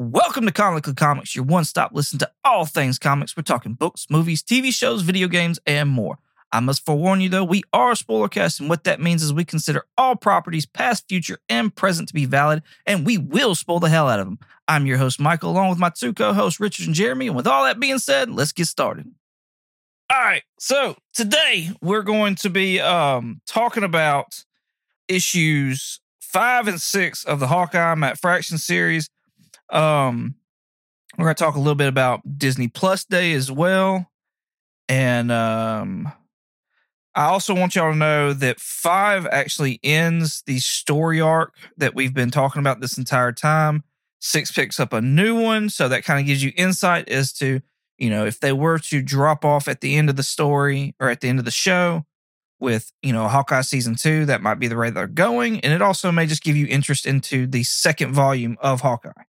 Welcome to Comically Comics, your one stop listen to all things comics. We're talking books, movies, TV shows, video games, and more. I must forewarn you though, we are a spoilercast, and what that means is we consider all properties, past, future, and present, to be valid, and we will spoil the hell out of them. I'm your host, Michael, along with my two co hosts, Richard and Jeremy. And with all that being said, let's get started. All right, so today we're going to be um, talking about issues five and six of the Hawkeye Matt Fraction series. Um, we're going to talk a little bit about Disney Plus Day as well. And um, I also want y'all to know that five actually ends the story arc that we've been talking about this entire time. Six picks up a new one. So that kind of gives you insight as to, you know, if they were to drop off at the end of the story or at the end of the show with, you know, Hawkeye season two, that might be the way they're going. And it also may just give you interest into the second volume of Hawkeye.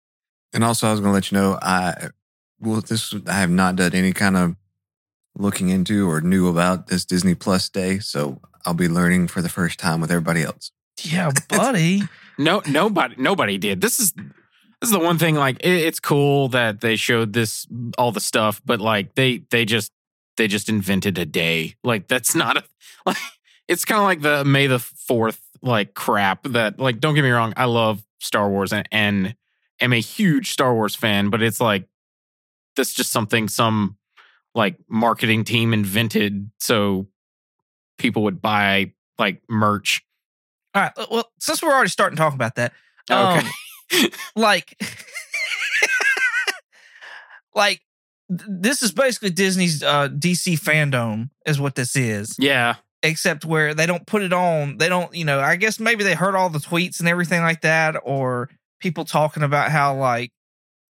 And also, I was going to let you know, I well, this I have not done any kind of looking into or knew about this Disney Plus day, so I'll be learning for the first time with everybody else. Yeah, buddy. No, nobody, nobody did. This is this is the one thing. Like, it, it's cool that they showed this all the stuff, but like they they just they just invented a day. Like that's not a like. It's kind of like the May the Fourth like crap. That like, don't get me wrong, I love Star Wars and, and am a huge Star Wars fan, but it's like that's just something some like marketing team invented so people would buy like merch. All right. Well, since we're already starting to talk about that, Okay. um, like, like this is basically Disney's uh, DC FanDome, is what this is. yeah. Except where they don't put it on. They don't, you know. I guess maybe they heard all the tweets and everything like that, or people talking about how like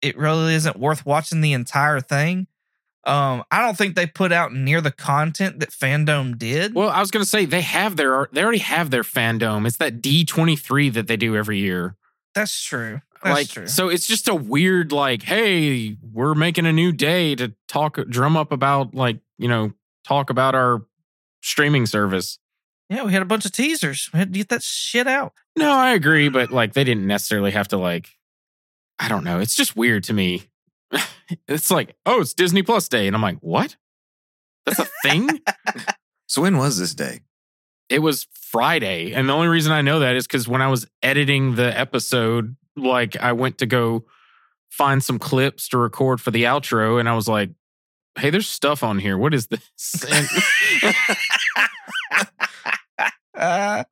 it really isn't worth watching the entire thing. Um, I don't think they put out near the content that FanDome did. Well, I was gonna say they have their they already have their fandom. It's that D twenty three that they do every year. That's true. That's like true. so, it's just a weird like, hey, we're making a new day to talk, drum up about like you know talk about our streaming service. Yeah, we had a bunch of teasers. We had to get that shit out. No, I agree, but like they didn't necessarily have to like. I don't know. It's just weird to me. it's like, oh, it's Disney Plus Day, and I'm like, what? That's a thing. So when was this day? it was Friday. And the only reason I know that is because when I was editing the episode, like I went to go find some clips to record for the outro, and I was like, hey, there's stuff on here. What is this? And- Uh,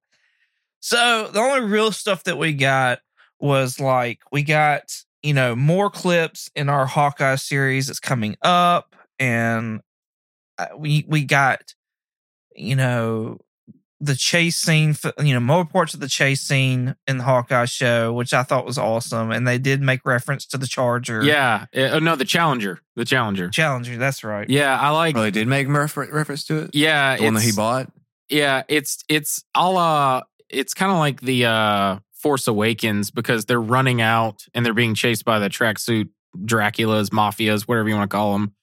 so the only real stuff that we got was like we got you know more clips in our Hawkeye series that's coming up, and uh, we we got you know the chase scene, you know more parts of the chase scene in the Hawkeye show, which I thought was awesome, and they did make reference to the Charger, yeah. Uh, no, the Challenger. The Challenger. Challenger. That's right. Yeah, I like. Oh, they did make refer- reference to it. Yeah, The one that he bought. Yeah, it's it's all uh it's kind of like the uh Force Awakens because they're running out and they're being chased by the tracksuit Draculas, mafias, whatever you want to call them.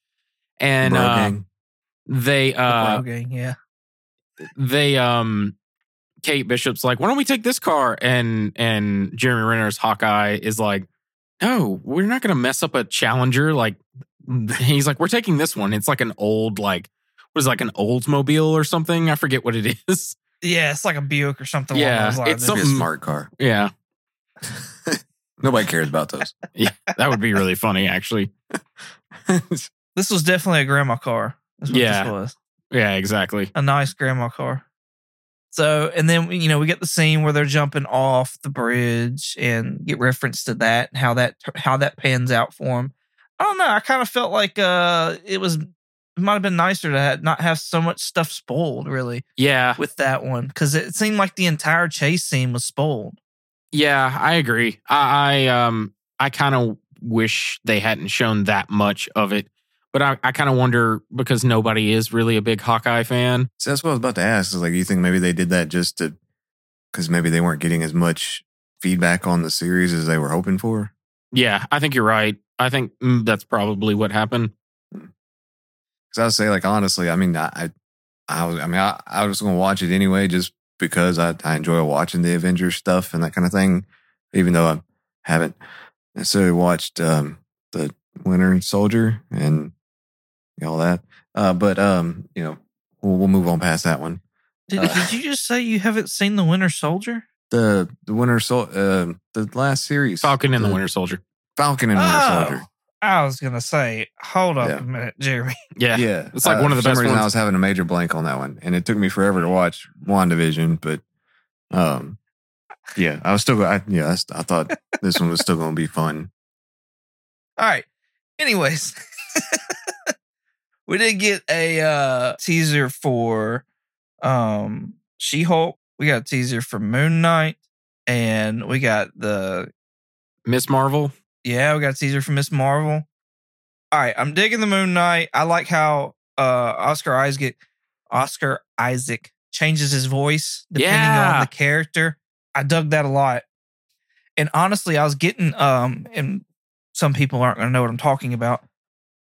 And uh, they uh Bro Gang, yeah. they um Kate Bishop's like, why don't we take this car? And and Jeremy Renner's Hawkeye is like, no, we're not gonna mess up a Challenger. Like he's like, we're taking this one. It's like an old like what is it, like an Oldsmobile or something? I forget what it is. Yeah, it's like a Buick or something. Yeah, those it's It'd a something- smart car. Yeah. Nobody cares about those. Yeah, that would be really funny, actually. This was definitely a grandma car. What Yeah. this was Yeah, exactly. a nice grandma car. So, and then you know we get the scene where they're jumping off the bridge and get reference to that and how that how that pans out for them. I don't know. I kind of felt like uh it was it might have been nicer to ha- not have so much stuff spoiled really Yeah, with that one because it seemed like the entire chase scene was spoiled. yeah, I agree. I, I um, I kind of wish they hadn't shown that much of it, but I, I kind of wonder because nobody is really a big Hawkeye fan. So that's what I was about to ask. Is like, you think maybe they did that just to, because maybe they weren't getting as much feedback on the series as they were hoping for. Yeah, I think you're right. I think mm, that's probably what happened. Because I would say, like, honestly, I mean, I, I, I was, I mean, I, I was going to watch it anyway, just because I, I enjoy watching the Avengers stuff and that kind of thing. Even though I haven't necessarily watched um, the Winter Soldier and all that. Uh, but um, you know, we'll, we'll move on past that one. Did, Uh, did you just say you haven't seen the Winter Soldier? The the Winter Sol uh, the last series, Falcon and the Winter Soldier. Falcon and Winter Oh, Soldier. I was gonna say, hold up Yeah. a minute, Jeremy. Yeah. Yeah, It's like one of the best reason, I was having a major blank on that one, and it took me forever to watch WandaVision. But um, yeah, I was still. I, yeah, I, I thought this one was still going to be fun. All right. Anyways, we did get a uh, teaser for um, She Hulk. We got a teaser for Moon Knight, and we got the Miss Marvel. Yeah, we got Caesar from Miss Marvel. All right, I'm digging the Moon Knight. I like how uh, Oscar Isaac Oscar Isaac changes his voice depending Yeah. on the character. I dug that a lot. And honestly, I was getting um and some people aren't going to know what I'm talking about.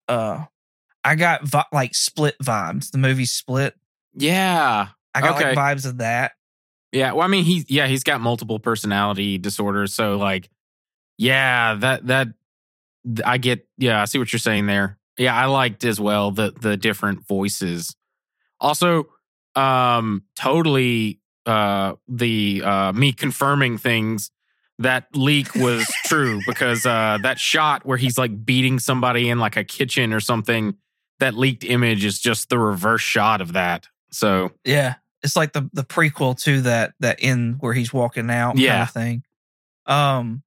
Uh I got vi- like Split vibes. The movie Split. Yeah. I got Okay. like vibes of that. Yeah. Well, I mean, he yeah, he's got multiple personality disorders. So like, yeah, that that I get. Yeah, I see what you're saying there. Yeah, I liked as well the the different voices. Also, um, totally uh the uh me confirming things that leak was true because uh that shot where he's like beating somebody in like a kitchen or something that leaked image is just the reverse shot of that so Yeah. It's like the the prequel to that that end where he's walking out kind of thing. Um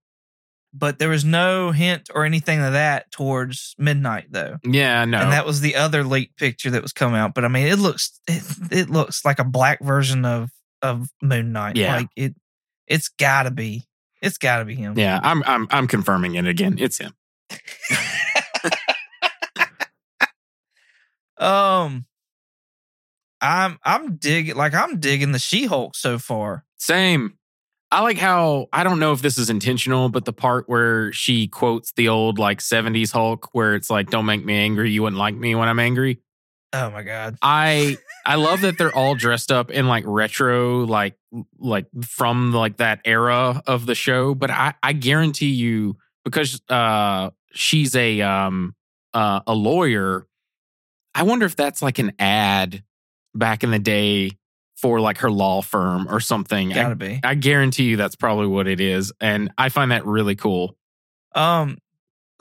but there was no hint or anything of that towards midnight though. yeah no And that was the other leaked picture that was coming out. But I mean it looks it, it looks like a black version of of Moon Knight. Yeah. Like it it's gotta be. It's gotta be him. yeah i'm i'm i'm confirming it again it's him um I'm I'm digging like I'm digging the She-Hulk so far. same i like how i don't know if this is intentional but the part where she quotes the old like 70s hulk where it's like don't make me angry you wouldn't like me when i'm angry Oh my god. I I love that they're all dressed up in like retro, like like from like that era of the show. But I I guarantee you because uh she's a um uh, a lawyer. I wonder if that's like an ad back in the day for like her law firm or something. Gotta I, be. I guarantee you that's probably what it is, and I find that really cool. Um,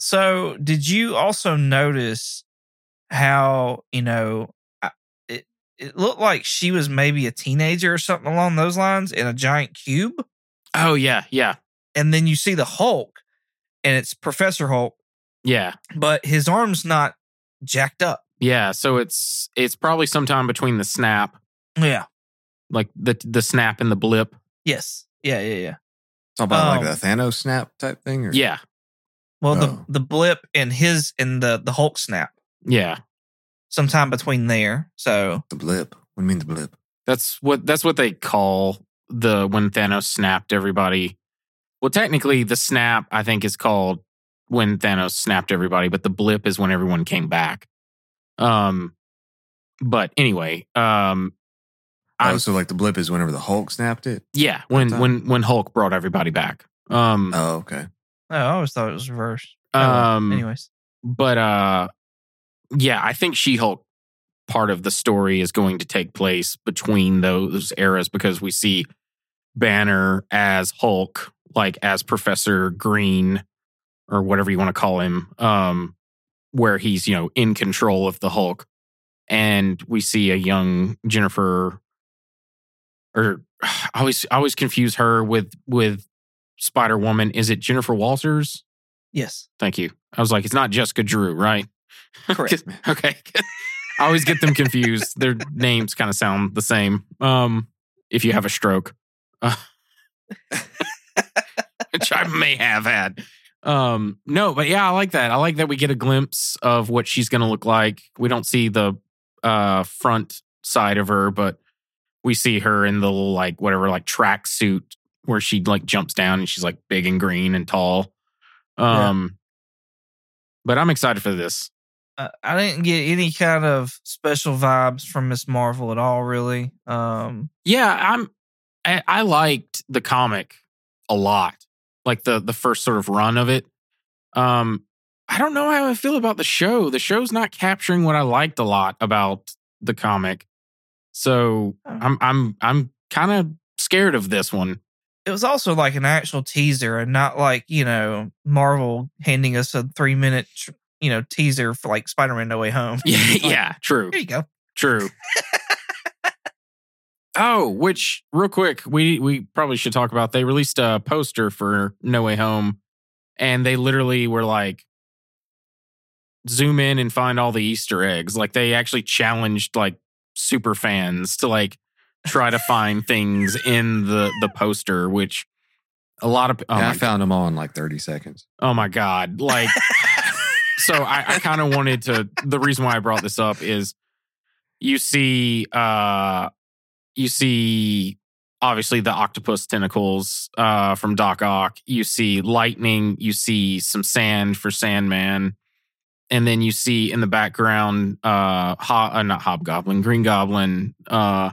so did you also notice how you know it? It looked like she was maybe a teenager or something along those lines in a giant cube, Oh yeah, yeah, and then you see the Hulk, and it's Professor Hulk, yeah. but his arm's not jacked up. Yeah, so it's it's probably sometime between the snap Yeah. Like the the snap and the blip. Yes. Yeah. Yeah. Yeah. Talk about Um, like the Thanos snap type thing, or Yeah, Well, Oh. the the blip and his and the the Hulk snap yeah. sometime between there. So the blip. What do you mean the blip? That's what that's what they call the when Thanos snapped everybody. Well, technically, the snap I think is called when Thanos snapped everybody, but the blip is when everyone came back. Um, but anyway, um, Oh, I'm- so like the blip is whenever the Hulk snapped it. yeah, when time? when when Hulk brought everybody back. Um, Oh, okay. oh, I always thought it was reversed. Oh, um, anyways, but uh yeah i think she-hulk part of the story is going to take place between those eras because we see banner as hulk like as professor green or whatever you want to call him um where he's you know in control of the hulk and we see a young jennifer or i always I always confuse her with with spider woman is it jennifer walters yes, Thank you. I was like, it's not Jessica Drew, right? Correct. okay. I always get them confused. Their names kind of sound the same. Um, if you have a stroke, uh, which I may have had. Um, no, but yeah, I like that. I like that we get a glimpse of what she's going to look like. We don't see the uh front side of her, but we see her in the little, like whatever like track suit where she like jumps down and she's like big and green and tall. Yeah. Um, but I'm excited for this. uh, I didn't get any kind of special vibes from Miss Marvel at all. Really, um, Yeah, I'm. I, I liked the comic a lot, like the the first sort of run of it. Um, I don't know how I feel about the show. The show's not capturing what I liked a lot about the comic. So Oh. I'm I'm I'm kind of scared of this one. It was also like an actual teaser and not like, you know, Marvel handing us a three minute, tr- you know, teaser for like Spider Man No Way Home. Yeah, yeah, true. Here you go. True. oh, which real quick, we we probably should talk about. They released a poster for No Way Home, and they literally were like, zoom in and find all the Easter eggs. Like they actually challenged like super fans to like try to find things in the the poster, which a lot of oh yeah, I found them all in like 30 seconds. Oh my god! Like, so I, I kind of wanted to. The reason why I brought this up is you see, uh, you see, obviously the octopus tentacles uh, from Doc Ock. You see lightning. You see some sand for Sandman, and then you see in the background, uh, ho- uh not Hobgoblin, Green Goblin. Uh,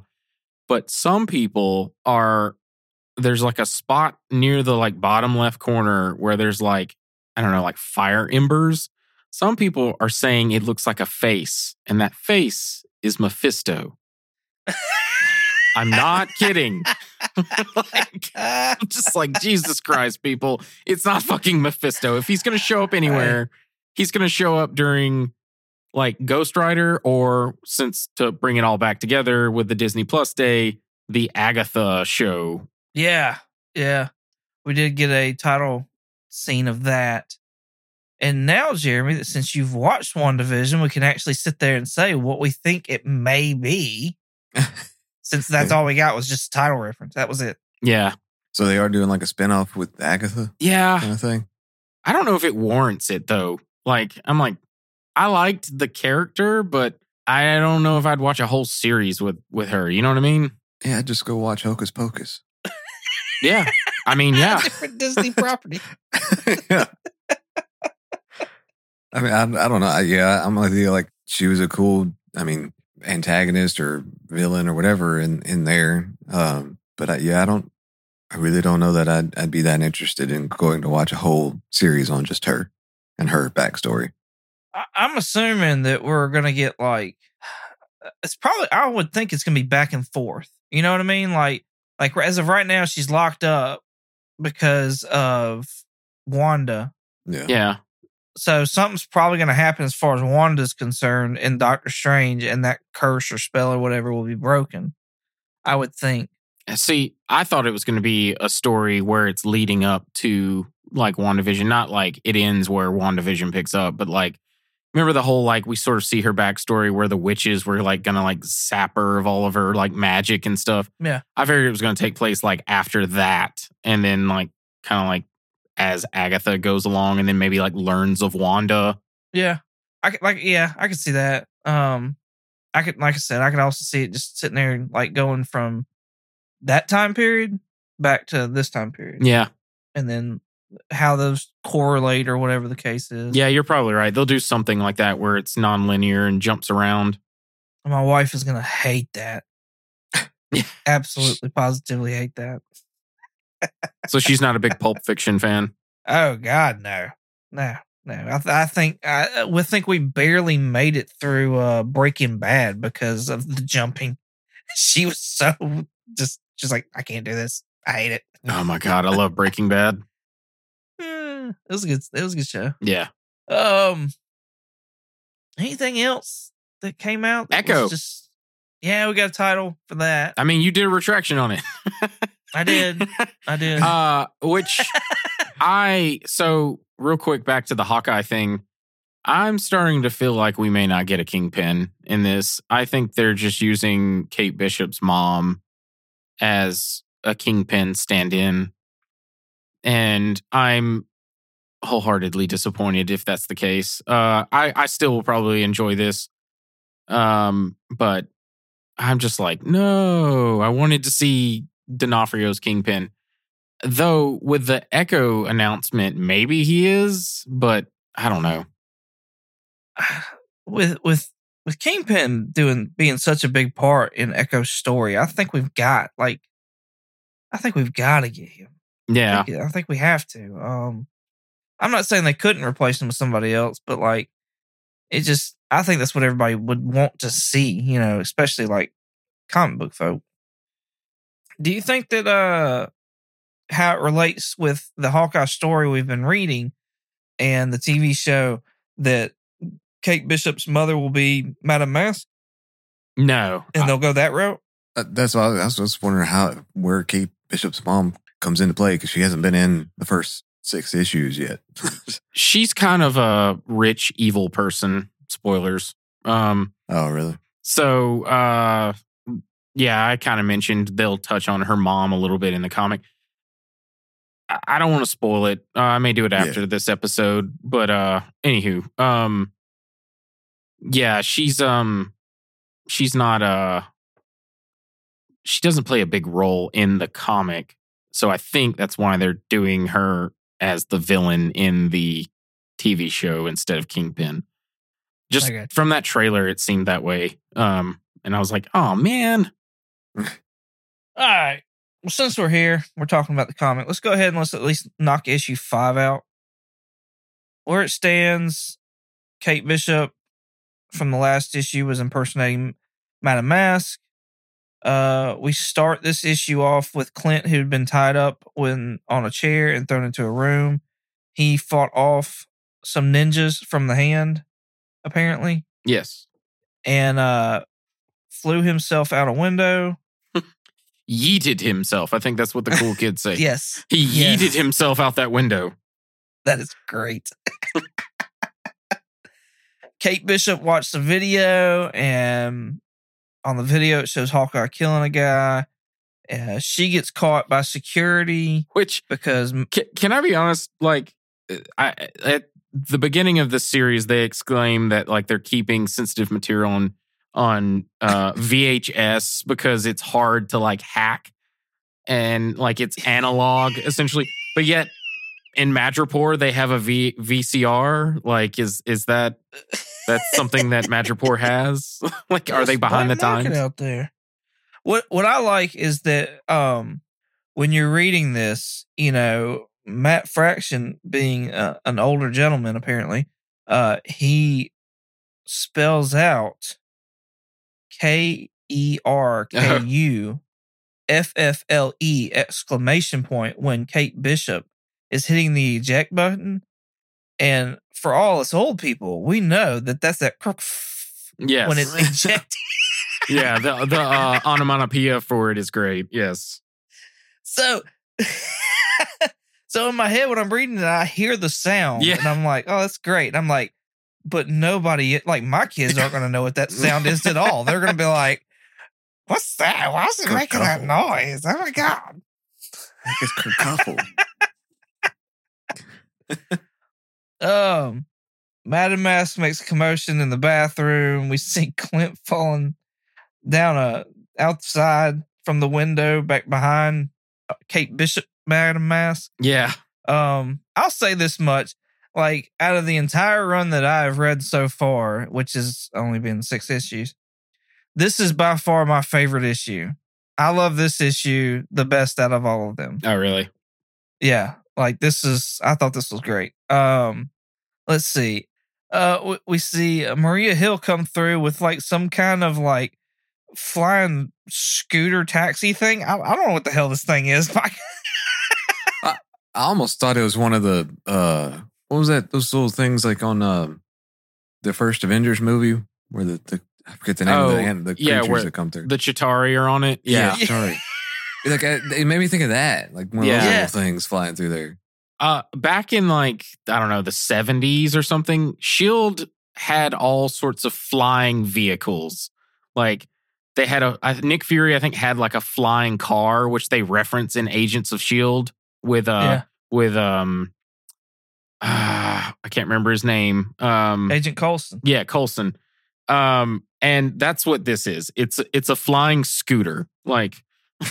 but some people are there's like a spot near the like bottom left corner where there's like I don't know like fire embers. Some people are saying it looks like a face, and that face is Mephisto. I'm not kidding. like, I'm just like Jesus Christ, people. It's not fucking Mephisto. If he's gonna show up anywhere, he's gonna show up during like Ghost Rider, or since to bring it all back together with the Disney Plus Day, the Agatha show Yeah, yeah. We did get a title scene of that. And now, Jeremy, since you've watched WandaVision, we can actually sit there and say what we think it may be. since that's all we got was just a title reference. That was it. Yeah. So they are doing like a spinoff with Agatha Yeah. kind of thing. I don't know if it warrants it though. Like, I'm like, I liked the character, but I don't know if I'd watch a whole series with with her. You know what I mean? Yeah, just go watch Hocus Pocus. Yeah. I mean, yeah. Different Disney property. yeah. I mean, I, I don't know. I, yeah, I'm with you. Like, she was a cool, I mean, antagonist or villain or whatever in in there. Um, but I, yeah, I don't. I really don't know that I'd I'd be that interested in going to watch a whole series on just her and her backstory. I, I'm assuming that we're gonna get like it's probably I would think it's gonna be back and forth. You know what I mean? Like like as of right now, she's locked up because of Wanda. Yeah. Yeah. So something's probably gonna happen as far as Wanda's concerned in Doctor Strange, and that curse or spell or whatever will be broken. I would think. See, I thought it was going to be a story where it's leading up to like WandaVision, not like it ends where WandaVision picks up, but like remember the whole like we sort of see her backstory where the witches were like gonna like sap her of all of her like magic and stuff. Yeah. I figured it was gonna take place like after that, and then like kind of like as Agatha goes along, and then maybe like learns of Wanda. Yeah, I could like yeah, I could see that. Um, I could like I said, I could also see it just sitting there like going from that time period back to this time period, Yeah, and then how those correlate or whatever the case is. yeah, you're probably right. They'll do something like that where it's non-linear and jumps around. my wife is gonna hate that. Absolutely, positively hate that. So she's not a big Pulp Fiction fan. Oh God, no, no, no. I, th- I think I we think we barely made it through uh, Breaking Bad because of the jumping. She was so just just like I can't do this. I hate it. Oh my god, I love Breaking Bad. Eh, it was a good. It was a good show. Yeah. Um, anything else that came out? that was Echo. Just yeah, we got a title for that. I mean, you did a retraction on it. I did. I did. uh, which I so real quick back to the Hawkeye thing. I'm starting to feel like we may not get a kingpin in this. I think they're just using Kate Bishop's mom as a kingpin stand-in, and I'm wholeheartedly disappointed if that's the case. Uh, I I still will probably enjoy this, um, but I'm just like, no, I wanted to see D'Onofrio's kingpin. Though with the Echo announcement, maybe he is, but I don't know. with with with Kingpin doing being such a big part in Echo's story, I think we've got like, I think we've got to get him. I Yeah, think, I think we have to. Um, I'm not saying they couldn't replace him with somebody else, but like it just I think that's what everybody would want to see, you know, especially like comic book folk. Do you think that uh how it relates with the Hawkeye story we've been reading and the TV show that Kate Bishop's mother will be Madame Mask No, and they'll go that route? Uh, That's why I was just wondering how where Kate Bishop's mom comes into play because she hasn't been in the first six issues yet. she's kind of a rich evil person. Spoilers. Um, oh, really? so uh, yeah, I kind of mentioned they'll touch on her mom a little bit in the comic. I- I don't want to spoil it. Uh, I may do it Yeah. after this episode, but uh, anywho, um, yeah, she's um, she's not uh, she doesn't play a big role in the comic, so I think that's why they're doing her as the villain in the TV show instead of Kingpin. Just you. from that trailer, it seemed that way. Um, and I was like, oh man, All right. Well, since we're here, we're talking about the comic. Let's go ahead and let's at least knock issue five out. Where it stands, Kate Bishop from the last issue was impersonating Madame Mask. Uh, we start this issue off with Clint, who'd been tied up when on a chair and thrown into a room. He fought off some ninjas from the hand, apparently, yes, and uh, flew himself out a window. yeeted himself. I think that's what the cool kids say. Yes, He Yes. yeeted himself out that window. That is great. Kate Bishop watched the video, and on the video, it shows Hawkeye killing a guy. Uh, she gets caught by security Which because can, can I be honest? Like, uh, I at the beginning of the series, they exclaim that like they're keeping sensitive material on on uh, VHS because it's hard to like hack and like it's analog essentially. But yet in Madripoor, they have a v, VCR. Like, is is that that's something that Madripoor has? like, are they behind the times? out there? What what I like is that um when you're reading this, you know, Matt Fraction being uh, an older gentleman apparently, uh he spells out K E R K U F F L E exclamation point when Kate Bishop is hitting the eject button. And for all us old people, we know that that's that Yes. when it's ejected. yeah, the the uh, onomatopoeia for it is great. Yes. So, so in my head, when I'm reading it, I hear the sound, Yeah. and I'm like, "Oh, that's great." And I'm like, "But nobody, like my kids, aren't going to know what that sound is at all. They're going to be like, "What's that? Why is it making that noise? Oh my god!" It's guess kerfuffle. Um, Madam Mask makes a commotion in the bathroom. We see Clint falling down a outside from the window back behind uh, Kate Bishop. Madam Mask. Yeah. Um, I'll say this much: like out of the entire run that I've read so far, which has only been six issues, this is by far my favorite issue. I love this issue the best out of all of them. Oh, really? Yeah, like this is. I thought this was great. Um, let's see. Uh, we, we see uh, Maria Hill come through with like some kind of like flying scooter taxi thing. I, I don't know what the hell this thing is. I almost thought it was one of the uh what was that? Those little things like on um the first Avengers movie where the, the I forget the name of Oh, the, an- the yeah, creatures where that come through. The Chitauri are on it. Yeah. yeah, sorry. Like I, it made me think of that, like one of Yeah. those little things flying through there. Uh, back in like I don't know the seventies or something, Shield had all sorts of flying vehicles. Like they had a I, Nick Fury, I think, had like a flying car, which they reference in Agents of Shield with uh Yeah. with um ah, I can't remember his name. Um, Agent Coulson. yeah, Coulson. Um, and that's what this is. It's it's a flying scooter. Like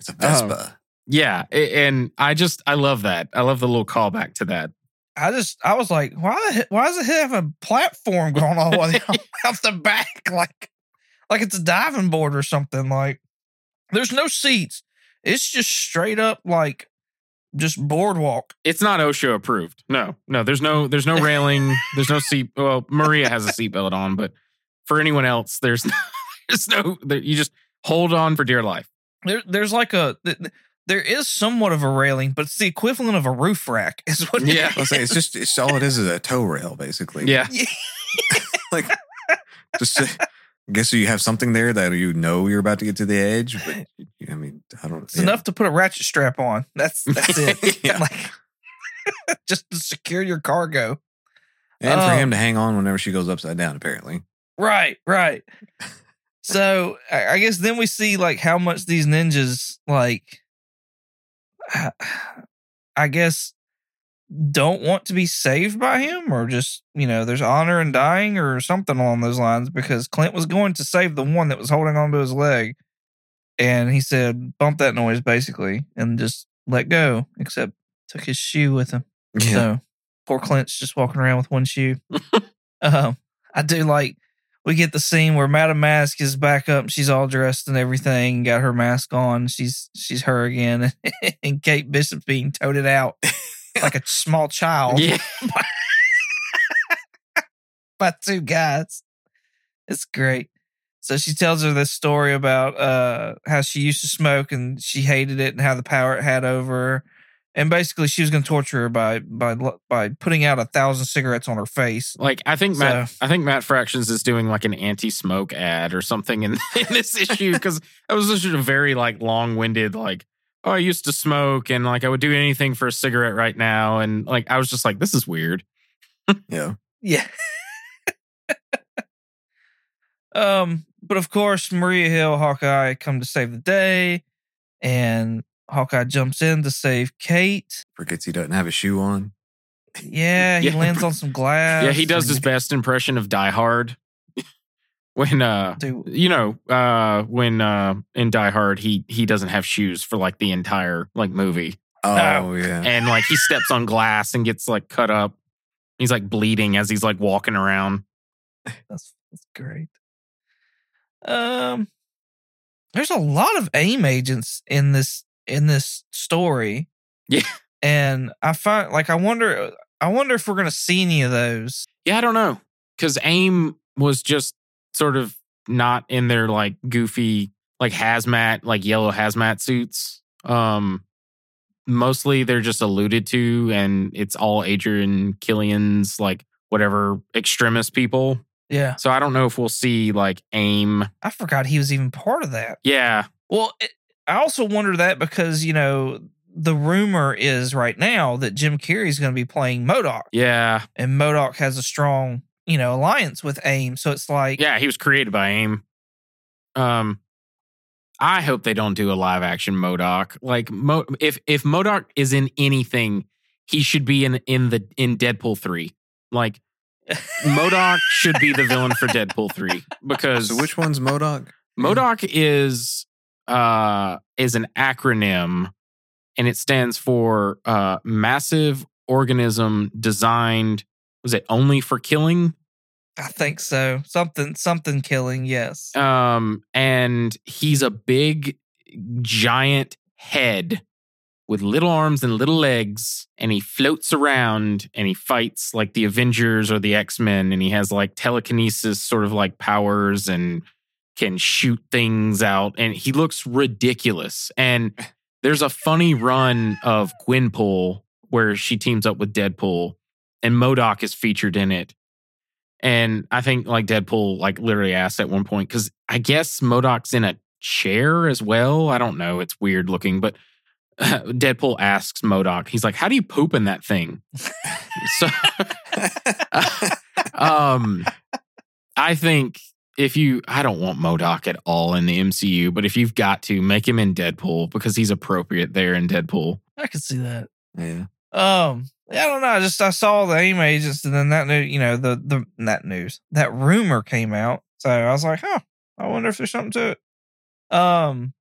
It's a um, Vespa. yeah, and I just I love that. I love the little callback to that. I just I was like, why the why does it have a platform going all the way out the back like like it's a diving board or something? Like there's no seats. It's just straight up like just boardwalk. It's not OSHA approved. No, no. There's no there's no railing. there's no seat. Well, Maria has a seatbelt on, but for anyone else, there's no, there's no. You just hold on for dear life. There, there's like a th- th- there is somewhat of a railing, but it's the equivalent of a roof rack. Is what? it Yeah. I'll say it's just it's all it is is a tow rail basically. Yeah. like just to, I guess you have something there that you know you're about to get to the edge, but I mean I don't. It's yeah. enough to put a ratchet strap on. That's that's it. Yeah. Like, just to secure your cargo. and for Oh. him to hang on whenever she goes upside down. Apparently, Right, right. So I guess then we see like how much these ninjas like I guess don't want to be saved by him or just, you know, there's honor in dying or something along those lines because Clint was going to save the one that was holding onto his leg. And he said, bump that noise basically and just let go, except took his shoe with him. yeah. So poor Clint's just walking around with one shoe. um, I do like we get the scene where Madame Mask is back up she's all dressed and everything, got her mask on. She's she's her again, and Kate Bishop's being toted out like a small child Yeah. by two guys. It's great. So she tells her this story about uh, how she used to smoke and she hated it and how the power it had over her. And basically, she was going to torture her by by by putting out a thousand cigarettes on her face. Like I think Matt, I think Matt Fractions is doing like an anti-smoke ad or something in, in this issue because it was just a very like long-winded like oh I used to smoke and like I would do anything for a cigarette right now and like I was just like this is weird. yeah. Yeah. um, but of course, Maria Hill, Hawkeye come to save the day, and Hawkeye jumps in to save Kate. Forgets he doesn't have a shoe on. Yeah, he Yeah. lands on some glass. yeah, he does his best impression of Die Hard when uh Dude, you know uh when uh in Die Hard he he doesn't have shoes for like the entire like movie Oh yeah. and like he steps on glass and gets like cut up. He's like bleeding as he's like walking around. That's that's great. Um, there's a lot of AIM agents in this in this story. Yeah. and I find like I wonder I wonder if we're gonna see any of those. Yeah, I don't know. Cause AIM was just sort of not in their like goofy, like hazmat, like yellow hazmat suits. Um mostly they're just alluded to and it's all Adrian Killian's like whatever extremist people. Yeah, So I don't know if we'll see like AIM. I forgot he was even part of that. Yeah. Well, it, I also wonder that because you know the rumor is right now that Jim Carrey is going to be playing MODOK, Yeah. and MODOK has a strong you know alliance with AIM. So it's like, Yeah, he was created by AIM. Um, I hope they don't do a live action MODOK. Like, Mo- if if MODOK is in anything, he should be in in the in Deadpool three. Like, MODOK should be the villain for Deadpool three because so which one's MODOK? MODOK is uh is an acronym, and it stands for uh massive organism designed. Was it only for killing? I think so. Something something killing. Yes. Um, and he's a big, giant head with little arms and little legs, and he floats around and he fights like the Avengers or the X Men, and he has like telekinesis sort of like powers and can shoot things out, and he looks ridiculous. And there's a funny run of Gwenpool where she teams up with Deadpool, and MODOK is featured in it. And I think like Deadpool like literally asked at one point because I guess MODOK's in a chair as well. I don't know. It's weird looking, but Deadpool asks MODOK. He's like, "How do you poop in that thing?" so, um, I think if you, I don't want MODOK at all in the MCU, but if you've got to make him in Deadpool because he's appropriate there in Deadpool. I can see that. yeah. Um, Yeah. I don't know. I just I saw the AIM agents, and then that new, you know, the the that news, that rumor came out. So I was like, huh, I wonder if there's something to it. Um,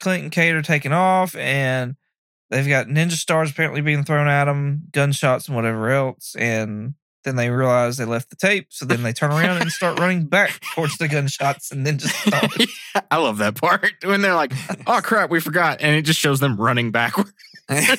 Clint and Kate are taking off, and they've got ninja stars apparently being thrown at them, gunshots and whatever else, and then they realize they left the tape. So then they turn around and start running back towards the gunshots and ninja stars. I love that part when they're like, "Oh crap, we forgot," and it just shows them running backward. and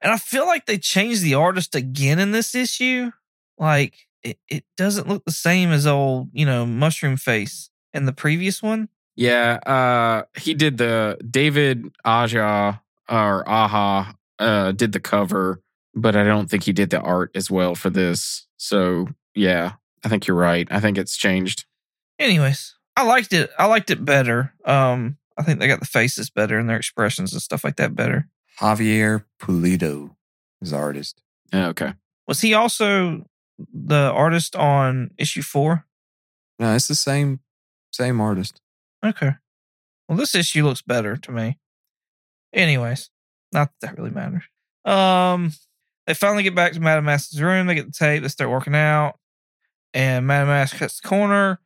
I feel like they changed the artist again in this issue. Like it, it doesn't look the same as old, you know, mushroom face in the previous one. Yeah, uh, he did the David Aja or Aha uh, did the cover, but I don't think he did the art as well for this. So yeah, I think you're right. I think it's changed. Anyways, I liked it. I liked it better. Um, I think they got the faces better and their expressions and stuff like that better. Javier Pulido is the artist. Yeah, okay. Was he also the artist on issue four? No, it's the same same artist. Okay. Well, this issue looks better to me. Anyways, not that, that really matters. Um, they finally get back to Madame Mask's room. They get the tape. They start working out, and Madame Mask cuts the corner.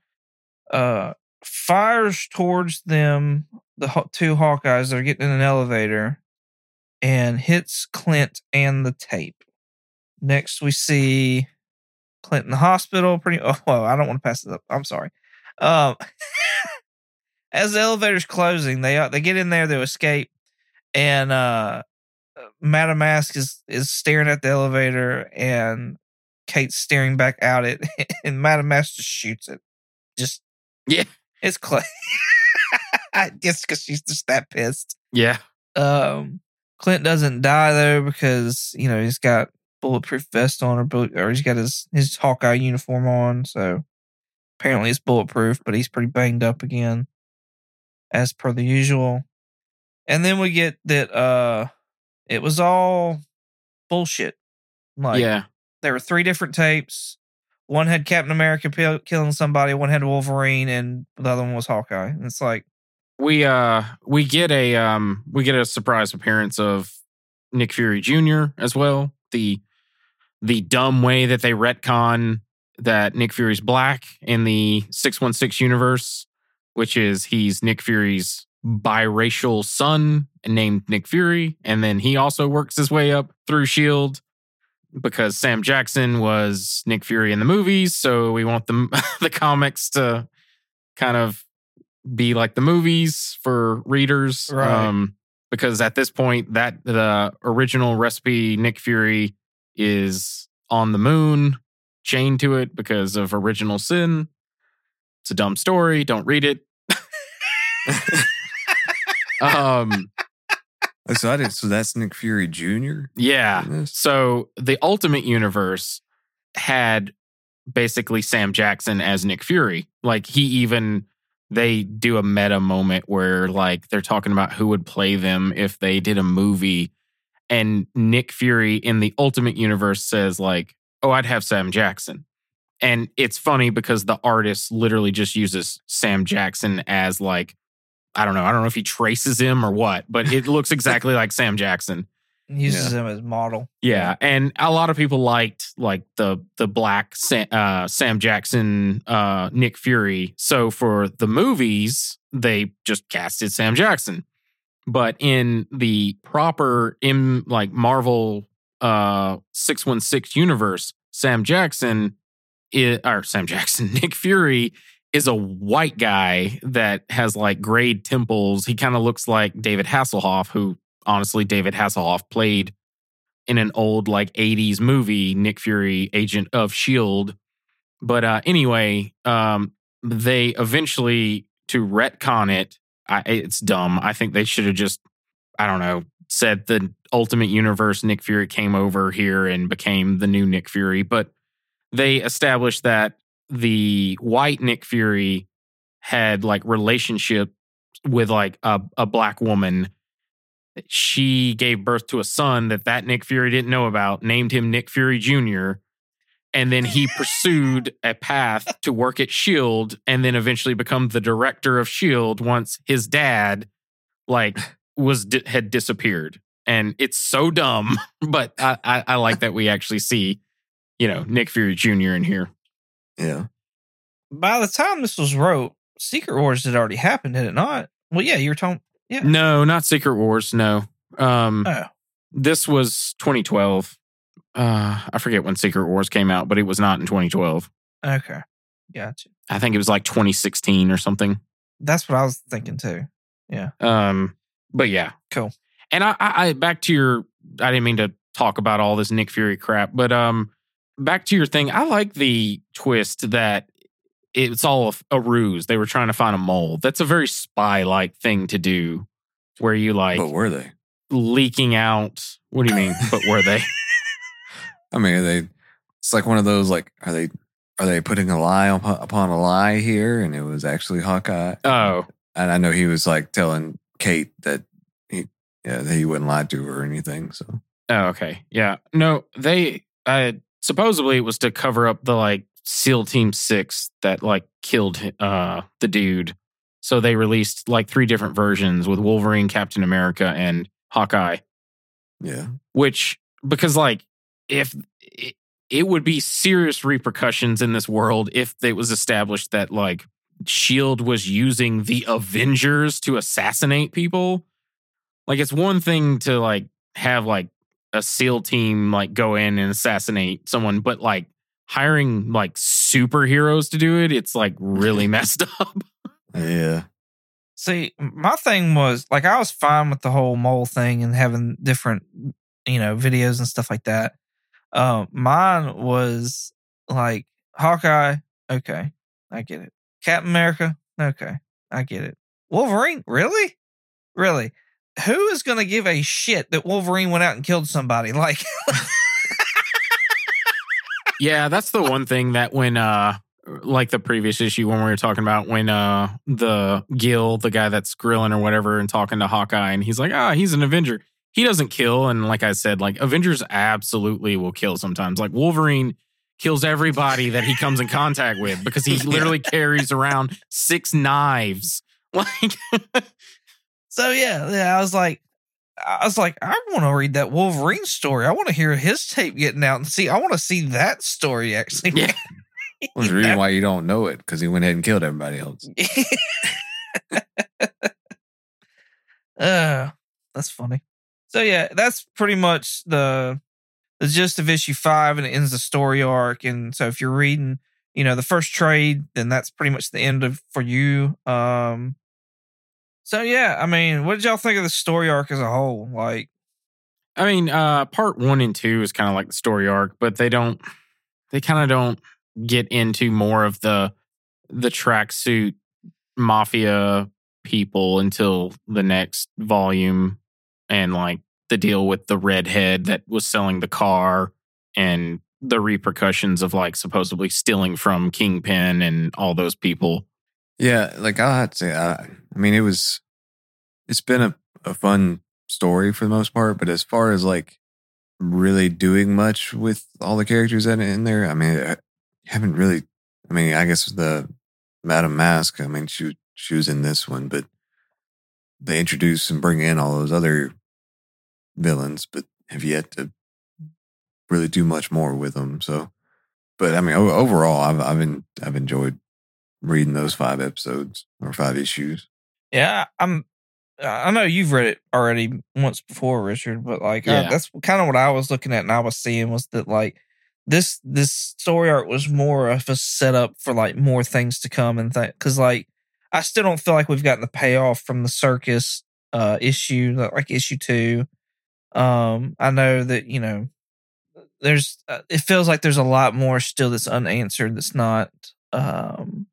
Uh, fires towards them. The two Hawkeyes that are getting in an elevator, and hits Clint and the tape. Next, we see Clint in the hospital. Pretty. Oh, well, I don't want to pass it up. I'm sorry. Um, as the elevator's closing, they uh, they get in there they escape, and uh, Madame Mask is is staring at the elevator, and Kate's staring back out it, and Madame Mask just shoots it. Just Yeah. it's Clay. I guess because she's just that pissed. Yeah. Um, Clint doesn't die though because you know he's got bulletproof vest on or bullet, or he's got his his Hawkeye uniform on, so apparently it's bulletproof. But he's pretty banged up again, as per the usual. And then we get that uh, it was all bullshit. Like yeah. there were three different tapes. One had Captain America pill- killing somebody. One had Wolverine, and the other one was Hawkeye. And it's like, We uh we get a um we get a surprise appearance of Nick Fury Jr. as well. The the dumb way that they retcon that Nick Fury's black in the 616 universe, which is he's Nick Fury's biracial son named Nick Fury, and then he also works his way up through Shield because Sam Jackson was Nick Fury in the movies, so we want the the comics to kind of be like the movies for readers. Right. Um, because at this point, that the original recipe Nick Fury is on the moon, chained to it because of original sin. It's a dumb story. Don't read it. um, so I did. So that's Nick Fury Jr. yeah. So the Ultimate Universe had basically Sam Jackson as Nick Fury. Like he even they do a meta moment where like they're talking about who would play them if they did a movie and Nick Fury in the Ultimate Universe says like, "Oh, I'd have Sam Jackson." And it's funny because the artist literally just uses Sam Jackson as like I don't know, I don't know if he traces him or what, but it looks exactly like Sam Jackson. uses him as model. Yeah, and a lot of people liked like the the black Sam, uh, Sam Jackson, uh, Nick Fury. So for the movies, they just casted Sam Jackson. But in the proper in like Marvel uh 616 universe, Sam Jackson is, or Sam Jackson, Nick Fury is a white guy that has like grayed temples. He kind of looks like David Hasselhoff, who honestly David Hasselhoff played in an old like 80s movie, Nick Fury, Agent of Shield. But uh anyway, um they eventually to retcon it, I, it's dumb. I think they should have just I don't know, said the Ultimate Universe Nick Fury came over here and became the new Nick Fury, but they established that the white Nick Fury had like relationship with like a, a black woman she gave birth to a son that that Nick Fury didn't know about, named him Nick Fury Jr. And then he pursued a path to work at Shield and then eventually become the director of Shield once his dad like was had disappeared. And it's so dumb, but I, I, I like that we actually see, you know, Nick Fury Jr. in here. Yeah. By the time this was wrote, Secret Wars had already happened, had it not? Well, yeah, you were talking. Yeah. No, not Secret Wars. No. Um, Oh, this was 2012. Uh, I forget when Secret Wars came out, but it was not in 2012. okay, gotcha. I think it was like 2016 or something. That's what I was thinking too. Yeah. Um, but yeah, Cool. And I, I, I back to your. I didn't mean to talk about all this Nick Fury crap, but um, back to your thing. I like the twist that it's all a, a ruse. They were trying to find a mole. That's a very spy like thing to do, where you like but were they? leaking out. What do you mean? but were they? I mean, are they. It's like one of those. Like, are they? Are they putting a lie upon, a lie here? And it was actually Hawkeye. Oh, And I know he was like telling Kate that he, yeah, that he wouldn't lie to her or anything. So Oh, okay. Yeah. No, they uh supposedly it was to cover up the like SEAL Team 6 that like killed uh the dude. So they released like three different versions with Wolverine, Captain America, and Hawkeye, yeah, which because like if it, it would be serious repercussions in this world if it was established that like Shield was using the Avengers to assassinate people. Like it's one thing to like have like a SEAL team like go in and assassinate someone, but like hiring like superheroes to do it, it's like really messed up. yeah, See, my thing was like I was fine with the whole mole thing and having different, you know, videos and stuff like that. Um, mine was like Hawkeye. Okay, I get it. Captain America. Okay, I get it. Wolverine. Really, really. Who is going to give a shit that Wolverine went out and killed somebody? Like, yeah, that's the one thing that when uh like the previous issue when we were talking about when uh the Gil, the guy that's grilling or whatever and talking to Hawkeye and he's like, ah, he's an Avenger. He doesn't kill. And like I said, like Avengers absolutely will kill sometimes. Like Wolverine kills everybody that he comes in contact with because he literally carries around six knives. Like so yeah, yeah. I was like, I was like, I want to read that Wolverine story. I want to hear his tape getting out and see. I want to see that story actually. Yeah. well, the reason why you don't know it because he went ahead and killed everybody else. uh, that's funny. So yeah, that's pretty much the the gist of issue five, and it ends the story arc. And so if you're reading, you know, the first trade, then that's pretty much the end of for you. Um. So yeah, I mean, what did y'all think of the story arc as a whole? Like, I mean, uh part one and two is kind of like the story arc, but they don't they kind of don't get into more of the the tracksuit mafia people until the next volume and like the deal with the redhead that was selling the car and the repercussions of like supposedly stealing from Kingpin and all those people. Yeah, like I'll have to say, I, I mean, it was, it's been a, a fun story for the most part, but as far as like really doing much with all the characters in, in there, I mean, I haven't really, I mean, I guess the Madam Mask, I mean, she, she was in this one, but they introduce and bring in all those other villains, but have yet to really do much more with them. So, but I mean, overall, I've, I've, I've enjoyed reading those five episodes or five issues. yeah, I'm. I know you've read it already once before, Richard, but like I- that's kind of what I was looking at and I was seeing was that like this this story art was more of a setup for like more things to come and that because like I still don't feel like we've gotten the payoff from the circus uh issue like like issue two. Um, I know that you know there's uh, it feels like there's a lot more still that's unanswered that's not um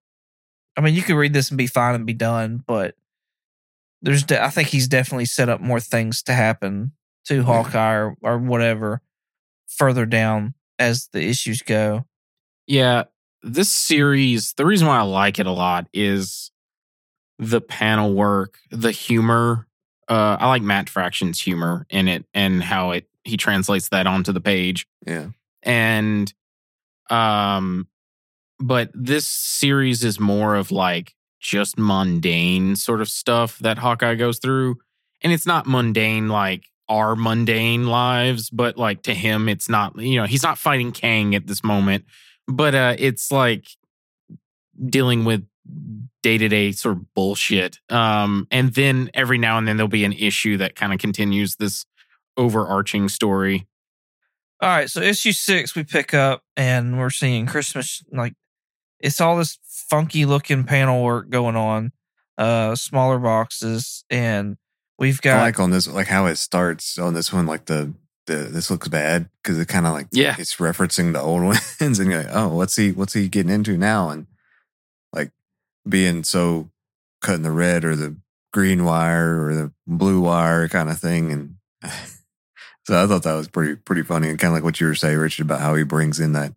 I mean you could read this and be fine and be done but there's de- I think he's definitely set up more things to happen to Hawkeye or, or whatever further down as the issues go. Yeah, this series, the reason why I like it a lot is the panel work, the humor. Uh, I like Matt Fraction's humor in it and how it he translates that onto the page. Yeah. And um but this series is more of like just mundane sort of stuff that Hawkeye goes through. And it's not mundane like our mundane lives, but like to him it's not, you know, he's not fighting Kang at this moment, but uh it's like dealing with day-to-day sort of bullshit. Um and then every now and then there'll be an issue that kind of continues this overarching story. All right, so issue six we pick up and we're seeing Christmas like it's all this funky looking panel work going on, uh, smaller boxes, and We've I got like on this, like how it starts on this one, like the, the this looks bad because it kind of like Yeah. it's referencing the old ones, and you're like, oh, what's he what's he getting into now, and like being so cutting the red or the green wire or the blue wire kind of thing, and so I thought that was pretty pretty funny and kind of like what you were saying, Richard, about how he brings in that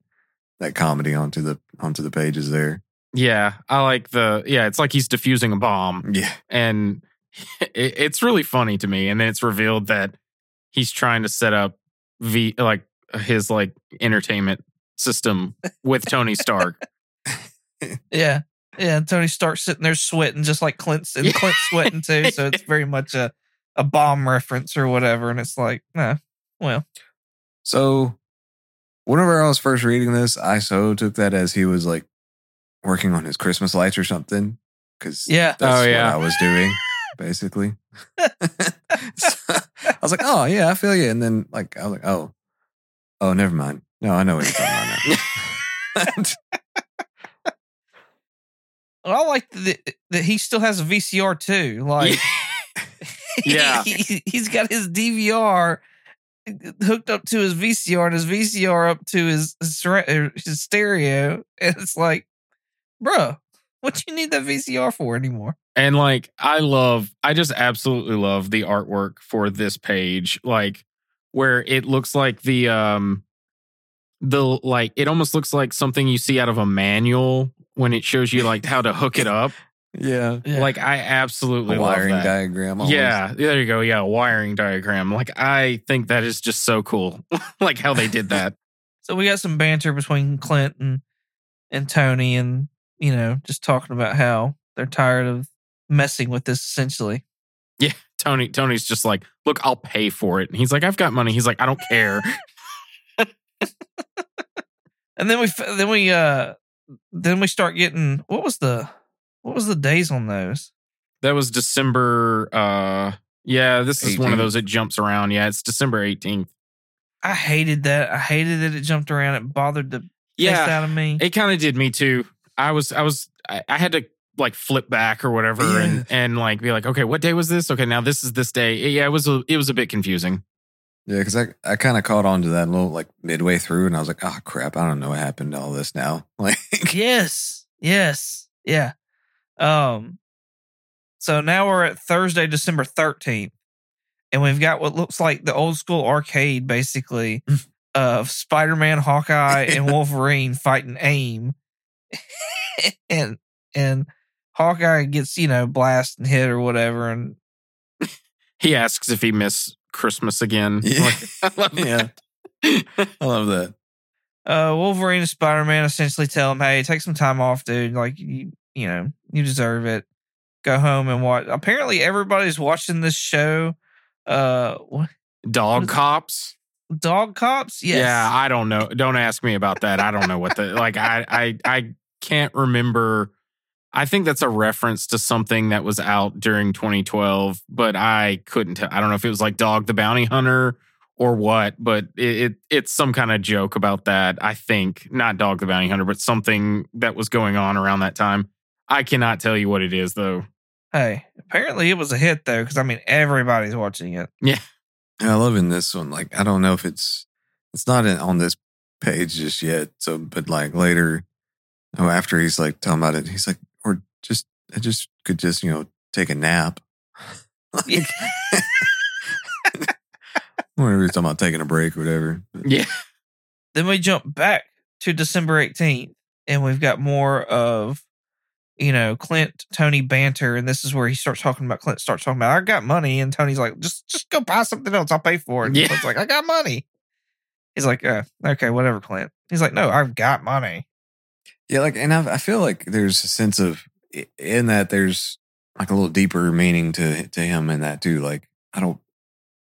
that comedy onto the onto the pages there. Yeah, I like the yeah. It's like he's diffusing a bomb, Yeah, and it, it's really funny to me. And then it's revealed that he's trying to set up v like his like entertainment system with Tony Stark. yeah, yeah. and Tony Stark sitting there sweating just like Clint's and Yeah. Clint's sweating too. So it's very much a a bomb reference or whatever. And it's like, no, well, So, whenever I was first reading this, I so took that as he was like working on his Christmas lights or something. Because yeah, that's Oh, yeah. what I was doing, basically. So, I was like, oh, yeah, I feel you. And then, like, I was like, oh, oh, never mind. No, I know what you're talking about now. I like that, that he still has a VCR too. Like, Yeah. he, he's got his DVR hooked up to his VCR and his VCR up to his his, er, stereo, and it's like, bruh, what you need that VCR for anymore? And like, I love, I just absolutely love the artwork for this page. Like, where it looks like the, um, the like, it almost looks like something you see out of a manual when it shows you like how to hook it up. Yeah. Like, I absolutely A love wiring that. diagram. almost. Yeah, there you go. Yeah, wiring diagram. Like, I think that is just so cool. like how they did that. So we got some banter between Clint and and Tony, and you know, just talking about how they're tired of messing with this essentially. Yeah, Tony, Tony's just like, look, I'll pay for it. And he's like, I've got money. He's like, I don't care. And then we then we uh then we start getting what was the what was the days on those? That was December. Uh, yeah, this is one of those that jumps around. Yeah, it's December 18th. I hated that. I hated that it jumped around. It bothered the piss out of me. it kind of did me too. I was, I was, I, I had to like flip back or whatever Yeah. and and like be like, okay, what day was this? Okay, now this is this day. Yeah, it was a, it was a bit confusing. Yeah, because I, I kind of caught on to that a little like midway through, and I was like, oh crap, I don't know what happened to all this now. Like, yes. Yes. Yeah. Um so now we're at Thursday, December 13th. And we've got what looks like the old school arcade basically of Spider-Man, Hawkeye, and Wolverine fighting AIM. and and Hawkeye gets, you know, blast and hit or whatever and He asks if he missed Christmas again. Yeah. Like, I love Yeah. that. I love that. uh Wolverine and Spider-Man essentially tell him, "Hey, take some time off, dude. Like you, you know, you deserve it. Go home and watch." Apparently, everybody's watching this show. Uh, what, Dog cops. Dog Cops. Yes. Yeah, I don't know. Don't ask me about that. I don't know what the like. I I I can't remember. I think that's a reference to something that was out during 2012, but I couldn't tell. I don't know if it was like Dog the Bounty Hunter or what, but it, it it's some kind of joke about that. I think not Dog the Bounty Hunter, but something that was going on around that time. I cannot tell you what it is though. Hey, apparently it was a hit though, because I mean everybody's watching it. Yeah, I love in this one. Like, I don't know if it's it's not in, on this page just yet. So, but like later, oh, after he's like talking about it, he's like, or just I just could just you know take a nap. Yeah. Whenever he's talking about taking a break or whatever. Yeah. Then we jump back to December 18th, and we've got more of, you know, Clint Tony banter, and this is where he starts talking about Clint starts talking about I got money, and Tony's like, just just go buy something else, I'll pay for it. And Yeah. Clint's like, I got money. He's like, uh, okay, whatever, Clint. He's like, no, I've got money. Yeah, like, and I, I feel like there's a sense of in that there's like a little deeper meaning to to him in that too. Like, I don't,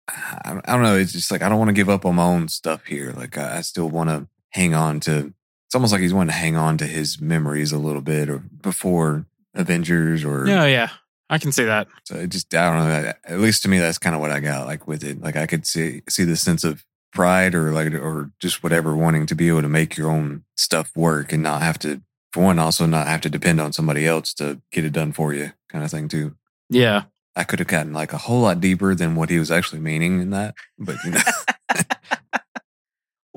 I don't, I don't know. It's just like I don't want to give up on my own stuff here. Like, I, I still want to hang on to. It's almost like he's wanting to hang on to his memories a little bit, or before Avengers, or Yeah, yeah. I can see that. so it just I don't know. At least to me, that's kind of what I got like with it. Like I could see see the sense of pride or like or just whatever wanting to be able to make your own stuff work and not have to for one also not have to depend on somebody else to get it done for you kind of thing too. Yeah. I could have gotten like a whole lot deeper than what he was actually meaning in that. But you know,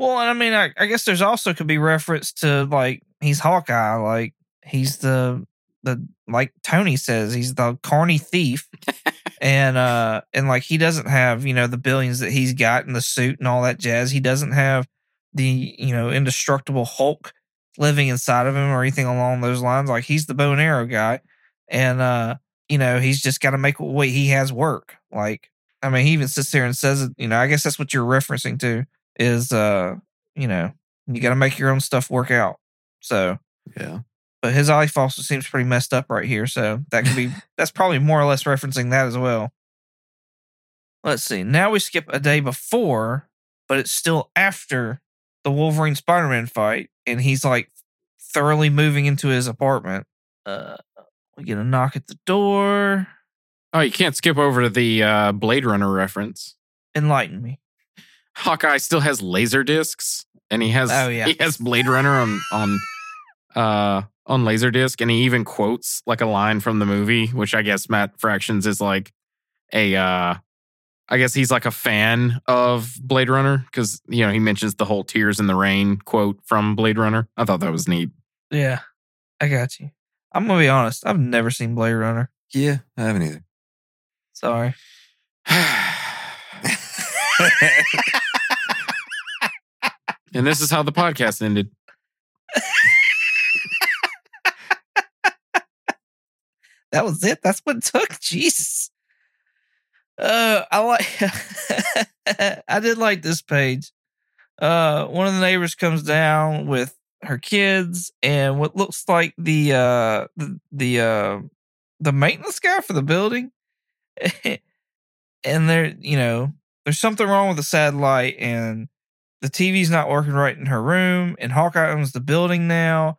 Well, and I mean, I, I guess there's also could be reference to like he's Hawkeye, like he's the the like Tony says he's the carny thief, and uh and like he doesn't have you know the billions that he's got in the suit and all that jazz. He doesn't have the you know indestructible Hulk living inside of him or anything along those lines. Like he's the bow and arrow guy, and uh you know he's just got to make what he has work. Like I mean, he even sits there and says. You know, I guess that's what you're referencing to is uh you know you got to make your own stuff work out. So yeah. but his eye also seems pretty messed up right here so that could be that's probably more or less referencing that as well. Let's see now we skip a day before but it's still after the wolverine spider-man fight and he's like thoroughly moving into his apartment. Uh we get a knock at the door. Oh, you can't skip over to the uh, Blade Runner reference. enlighten me Hawkeye still has laser discs, and he has Oh, yeah. he has Blade Runner on on uh on laserdisc, and he even quotes like a line from the movie, which I guess Matt Fractions is like a uh I guess he's like a fan of Blade Runner because you know he mentions the whole "Tears in the Rain" quote from Blade Runner. I thought that was neat. yeah i got you i'm gonna be honest i've never seen blade runner Yeah, I haven't either. sorry and this is how the podcast ended. that was it. That's what it took. Jesus. Uh, I like. I did like this page. Uh, one of the neighbors comes down with her kids and what looks like the uh the the uh the maintenance guy for the building, and there you know there's something wrong with the satellite and the TV's not working right in her room and Hawkeye owns the building now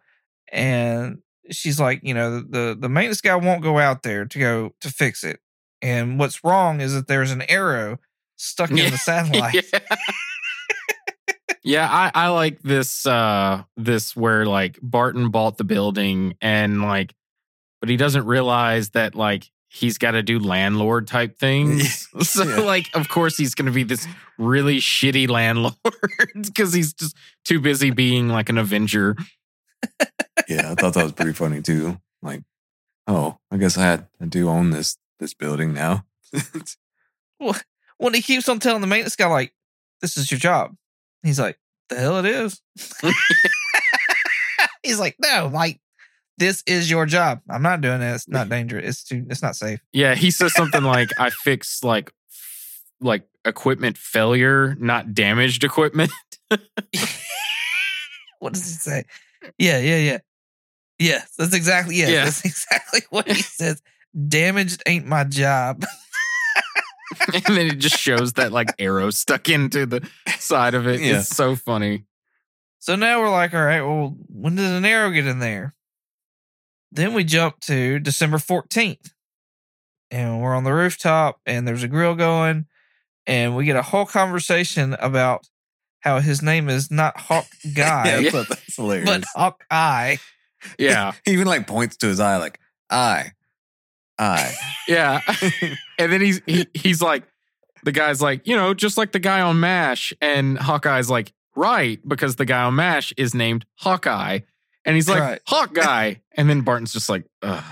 and she's like, you know, the the maintenance guy won't go out there to go to fix it. And what's wrong is that there's an arrow stuck in the satellite. yeah, Yeah, I, I like this uh this where like Barton bought the building and like but he doesn't realize that like he's got to do landlord type things. so Yeah. like of course he's going to be this really shitty landlord cuz he's just too busy being like an avenger. Yeah, I thought that was pretty funny too. Like, oh, I guess I had I do own this this building now. Well, when he keeps on telling the maintenance guy, like, this is your job. He's like, the hell it is. He's like, no, like, this is your job. I'm not doing it. It's not dangerous. It's too it's not safe. Yeah, he says something like I fix like f- like equipment failure, not damaged equipment. What does he say? Yeah, yeah, yeah. yeah. that's exactly yes, Yeah. that's exactly what he says. Damaged ain't my job. and then it just shows that like arrow stuck into the side of it. Yeah. It's so funny. So now we're like, all right, well, when did an arrow get in there? Then we jump to December 14th. And we're on the rooftop and there's a grill going. And we get a whole conversation about how his name is not Hawk Guy, I thought that's hilarious. but Hawk Eye. Yeah. he even like points to his eye, like eye, eye. Yeah. and then he's he, he's like the guy's like, you know, just like the guy on MASH. And Hawkeye's like, right, because the guy on MASH is named Hawkeye. And he's like, Right. Hawk guy. And then Barton's just like, Ugh.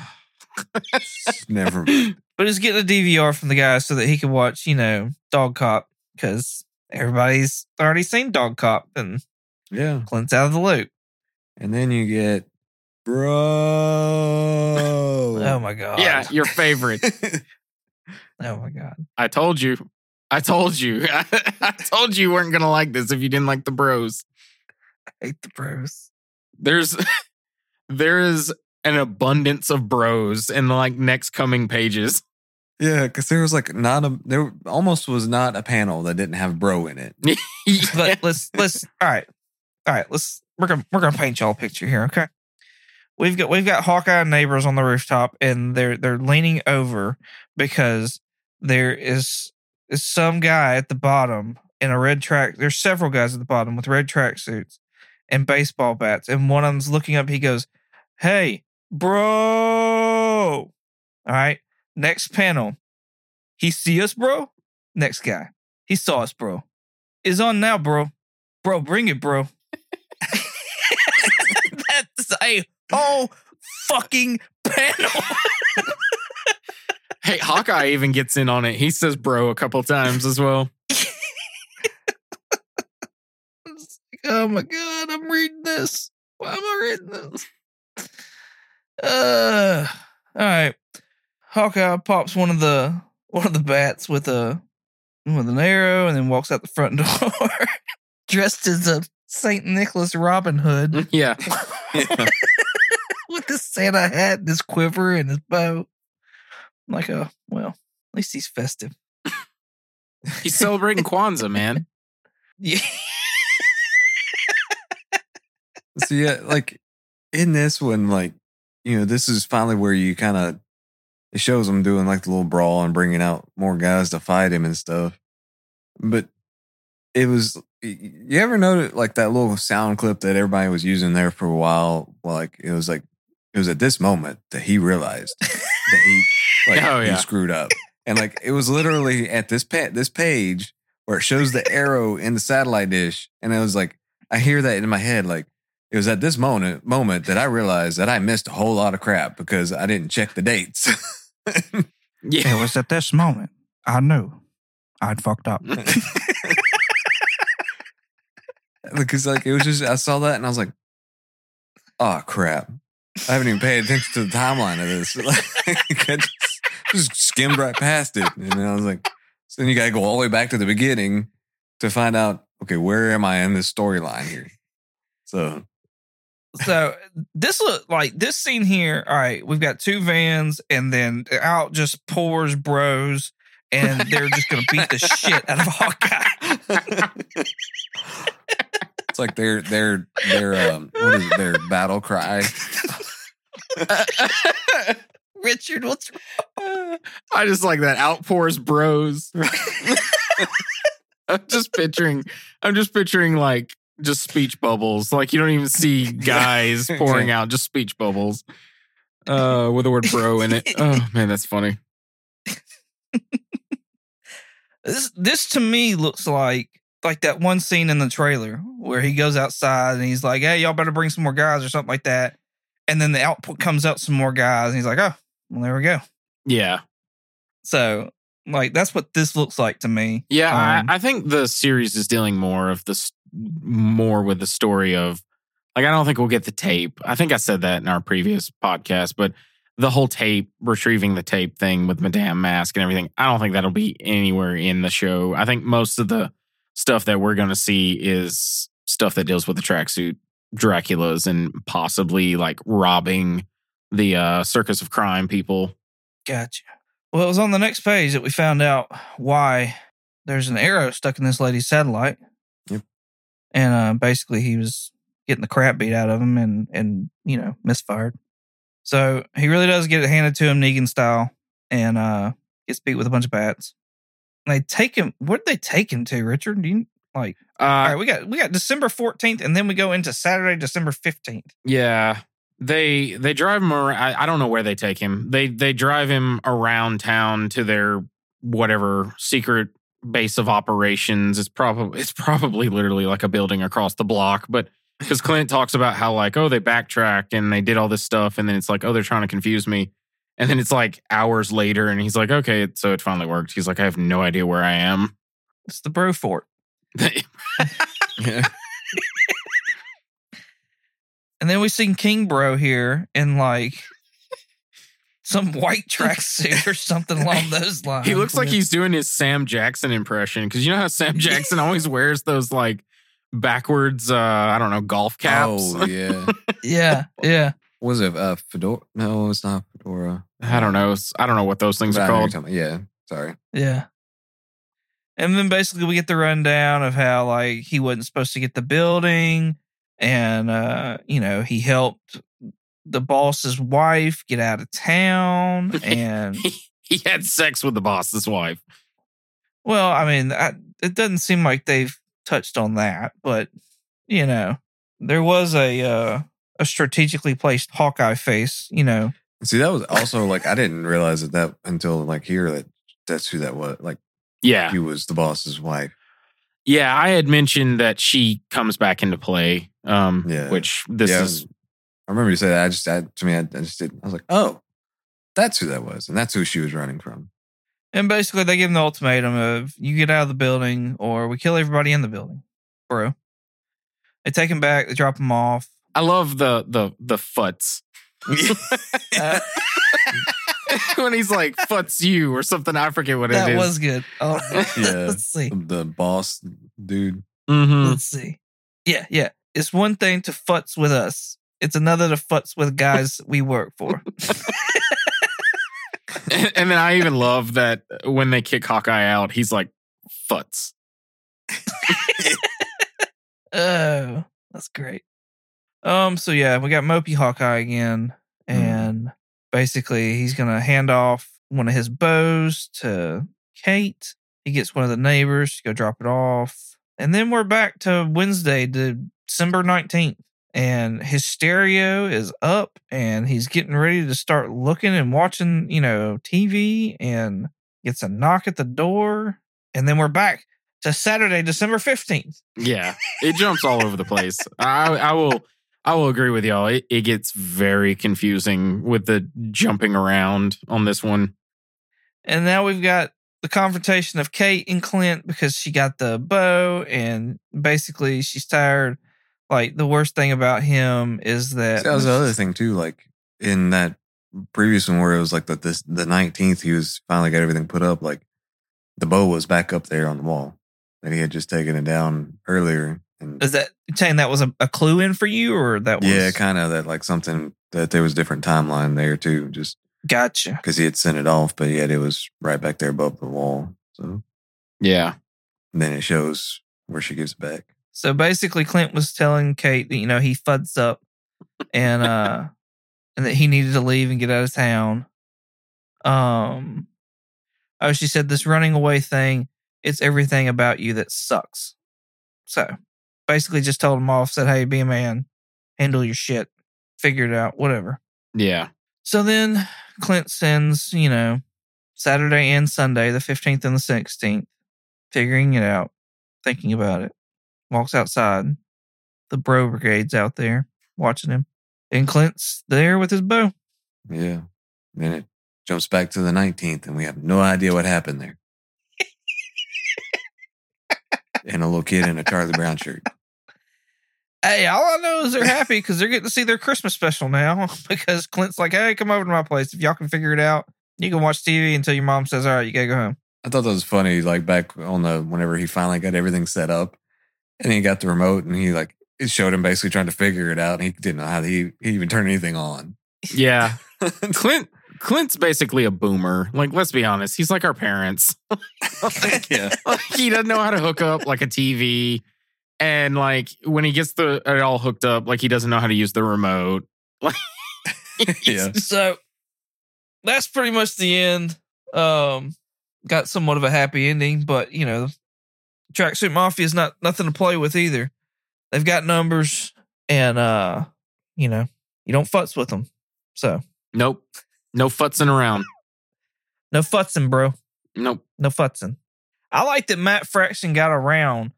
Never. But he's getting a DVR from the guy so that he can watch, you know, Dog Cop because everybody's already seen Dog Cop and Yeah. Clint's out of the loop. And then you get, bro. Oh my God. yeah, your favorite. Oh my God. I told you. I told you. I told you you weren't going to like this if you didn't like the bros. I hate the bros. There's there is an abundance of bros in the like next coming pages. yeah, because there was like not a there almost was not a panel that didn't have bro in it. But let's let's all right. All right, let's we're gonna we're gonna paint y'all a picture here, okay? We've got we've got Hawkeye neighbors on the rooftop and they're they're leaning over because there is is some guy at the bottom in a red track. There's several guys at the bottom with red tracksuits and baseball bats, and one of them's looking up. He goes, "Hey, bro!" All right. Next panel, He see us, bro. Next guy. He saw us, bro. Is on now, bro. Bro, bring it, bro. That's a whole fucking panel. Hey, Hawkeye even gets in on it. He says bro a couple times as well. Oh my god, I'm reading this. Why am I reading this? Uh all right. Hawkeye pops one of the one of the bats with a with an arrow and then walks out the front door dressed as a Saint Nicholas Robin Hood Yeah. with his Santa hat and his quiver and his bow. I'm like, oh well, at least he's festive. He's celebrating Kwanzaa, man. Yeah. So yeah, like in this one, like you know, this is finally where you kind of it shows him doing like the little brawl and bringing out more guys to fight him and stuff. But it was you ever notice like that little sound clip that everybody was using there for a while? Like it was like it was at this moment that he realized that he like Oh, yeah. he screwed up, and like it was literally at this pa- this page where it shows the arrow in the satellite dish, and it was like I hear that in my head like. It was at this moment moment that I realized that I missed a whole lot of crap because I didn't check the dates. Yeah. It was at this moment I knew I'd fucked up. because like it was just I saw that and I was like, oh crap. I haven't even paid attention to the timeline of this. Like, I just, just skimmed right past it. And then I was like, so then you gotta go all the way back to the beginning to find out, okay, where am I in this storyline here? So so this look like this scene here. All right, we've got two vans, and then out just pours bros, and they're just gonna beat the shit out of Hawkeye. it's like their their their um what is it, their battle cry. Richard, what's I just like that outpours bros. I'm just picturing I'm just picturing like just speech bubbles. Like you don't even see guys pouring out just speech bubbles. Uh with the word bro in it. Oh man, that's funny. this? This to me looks like like that one scene in the trailer where he goes outside and he's like, "Hey, y'all better bring some more guys" or something like that. And then the output comes out some more guys, and he's like, "Oh, well, there we go." Yeah. So, like, that's what this looks like to me. Yeah, Um, I, I think the series is dealing more of this more with the story of like I don't think we'll get the tape. I think I said that in our previous podcast, but the whole tape retrieving the tape thing with Madame Mask and everything, I don't think that'll be anywhere in the show. I think most of the stuff that we're going to see is stuff that deals with the tracksuit Draculas and possibly like robbing the uh circus of crime people. Gotcha. Well, it was on the next page that we found out why there's an arrow stuck in this lady's satellite. And uh, basically, he was getting the crap beat out of him and, and, you know, misfired. So he really does get it handed to him Negan style and uh, gets beat with a bunch of bats. And they take him, where'd they take him to, Richard? Do you like, Uh, all right, we got, we got December 14th and then we go into Saturday, December 15th. Yeah. They they drive him around. I, I don't know where they take him. They they drive him around town to their whatever secret base of operations. It's probably it's probably literally like a building across the block. But because Clint talks about how like oh they backtrack and they did all this stuff and then it's like oh they're trying to confuse me. And then it's like hours later and he's like okay so it finally worked. He's like I have no idea where I am. It's the Bro Fort. Yeah. And then we seen King Bro here in like some white tracksuit or something along those lines. He looks like he's doing his Sam Jackson impression because you know how Sam Jackson always wears those like backwards, uh, I don't know, golf caps. Oh yeah. Yeah, yeah. Was it uh Fedora? No, it's not Fedora. I don't know. I don't know what those things But are called. you're talking about. Yeah. Sorry. Yeah. And then basically we get the rundown of how like he wasn't supposed to get the building and uh, you know, he helped the boss's wife get out of town and He had sex with the boss's wife. well, I mean, I, it doesn't seem like they've touched on that, but you know, there was a uh a strategically placed Hawkeye face, you know. See, that was also like I didn't realize that that until like here that that's who that was. Like Yeah. he was the boss's wife. Yeah. I had mentioned that she comes back into play. Um, Yeah. which this Yeah, is I remember you said that. I just, I, to me, I, I just did. I was like, oh, that's who that was, and that's who she was running from. And basically, they give him the ultimatum of you get out of the building or we kill everybody in the building, bro. They take him back. They drop him off. I love the the the futz. Uh, when he's like futz you or something. I forget what it that is. was good. Oh, Yeah. let's see. the boss dude. Mm-hmm. Let's see. Yeah, yeah. It's one thing to futz with us. It's another to futz with guys we work for. and, and then I even love that when they kick Hawkeye out, he's like futz. Oh, that's great. Um, so yeah, we got Mopey Hawkeye again, Mm-hmm. and basically he's gonna hand off one of his bows to Kate. He gets one of the neighbors to go drop it off. And then we're back to Wednesday, December 19th. And his stereo is up and he's getting ready to start looking and watching, you know, TV and gets a knock at the door. And then we're back to Saturday, December 15th. Yeah, it jumps all over the place. I, I will, I will agree with y'all. It, it gets very confusing with the jumping around on this one. And now we've got the confrontation of Kate and Clint because she got the bow and basically she's tired. Like the worst thing about him is that that was the other thing too. Like in that previous one where it was like the this the nineteenth, he was finally got everything put up. Like the bow was back up there on the wall, and he had just taken it down earlier. And Is that saying that was a, a clue in for you or that was yeah, kind of that like something that there was a different timeline there too. Just gotcha. because he had sent it off, but yet it was right back there above the wall. So Yeah, and then it shows where she gives it back. So basically Clint was telling Kate that, you know, he fuds up and uh and that he needed to leave and get out of town. Um oh she said this running away thing, it's everything about you that sucks. So basically just told him off, said, Hey, be a man, handle your shit, figure it out, whatever. yeah, So then Clint sends, you know, Saturday and Sunday, the 15th and the 16th, figuring it out, thinking about it. Walks outside. The bro brigade's out there watching him. And Clint's there with his bow. Yeah. Then it jumps back to the nineteenth, and we have no idea what happened there. and a little kid in a Charlie Brown shirt. Hey, all I know is they're happy because they're getting to see their Christmas special now. Because Clint's like, hey, come over to my place. If y'all can figure it out, you can watch TV until your mom says, all right, you gotta go home. I thought that was funny. Like back on the whenever he finally got everything set up, and he got the remote, and he like it showed him basically trying to figure it out, and he didn't know how he he even turned anything on. yeah. Clint, Clint's basically a boomer. Like, let's be honest, he's like our parents. yeah, like he doesn't know how to hook up like a TV. And like when he gets the it all hooked up, like he doesn't know how to use the remote. Like yeah. So that's pretty much the end. Um, got somewhat of a happy ending, but you know, Tracksuit Mafia is not nothing to play with either. They've got numbers, and uh, you know, you don't futz with them. So Nope. No futzing around. no futzing, bro. Nope. No futzing. I like that Matt Fraction got around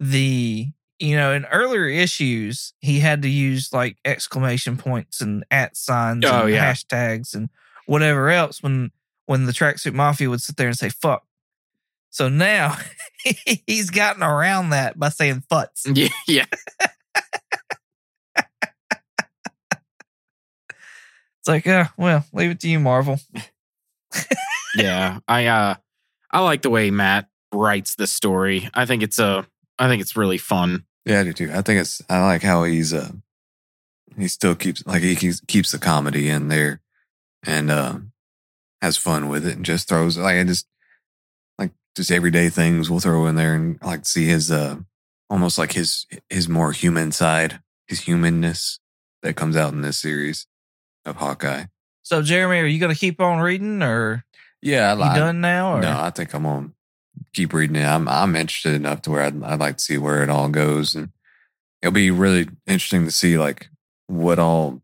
the, you know, in earlier issues, he had to use like exclamation points and at signs Oh, and yeah. hashtags and whatever else when when the tracksuit mafia would sit there and say fuck. So now he's gotten around that by saying futz. Yeah, yeah. It's like, uh, well, leave it to you, Marvel. Yeah. I uh I like the way Matt writes the story. I think it's a I think it's really fun. Yeah, I do too. I think it's I like how he's uh he still keeps like he keeps keeps the comedy in there and uh has fun with it and just throws like I just like just everyday things we'll throw in there and I like to see his uh almost like his his more human side, his humanness that comes out in this series of Hawkeye. So, Jeremy, are you going to keep on reading or Yeah, I you like done now? Or? No, I think I'm gonna keep reading it. I'm I'm interested enough to where I'd, I'd like to see where it all goes, and it'll be really interesting to see like what all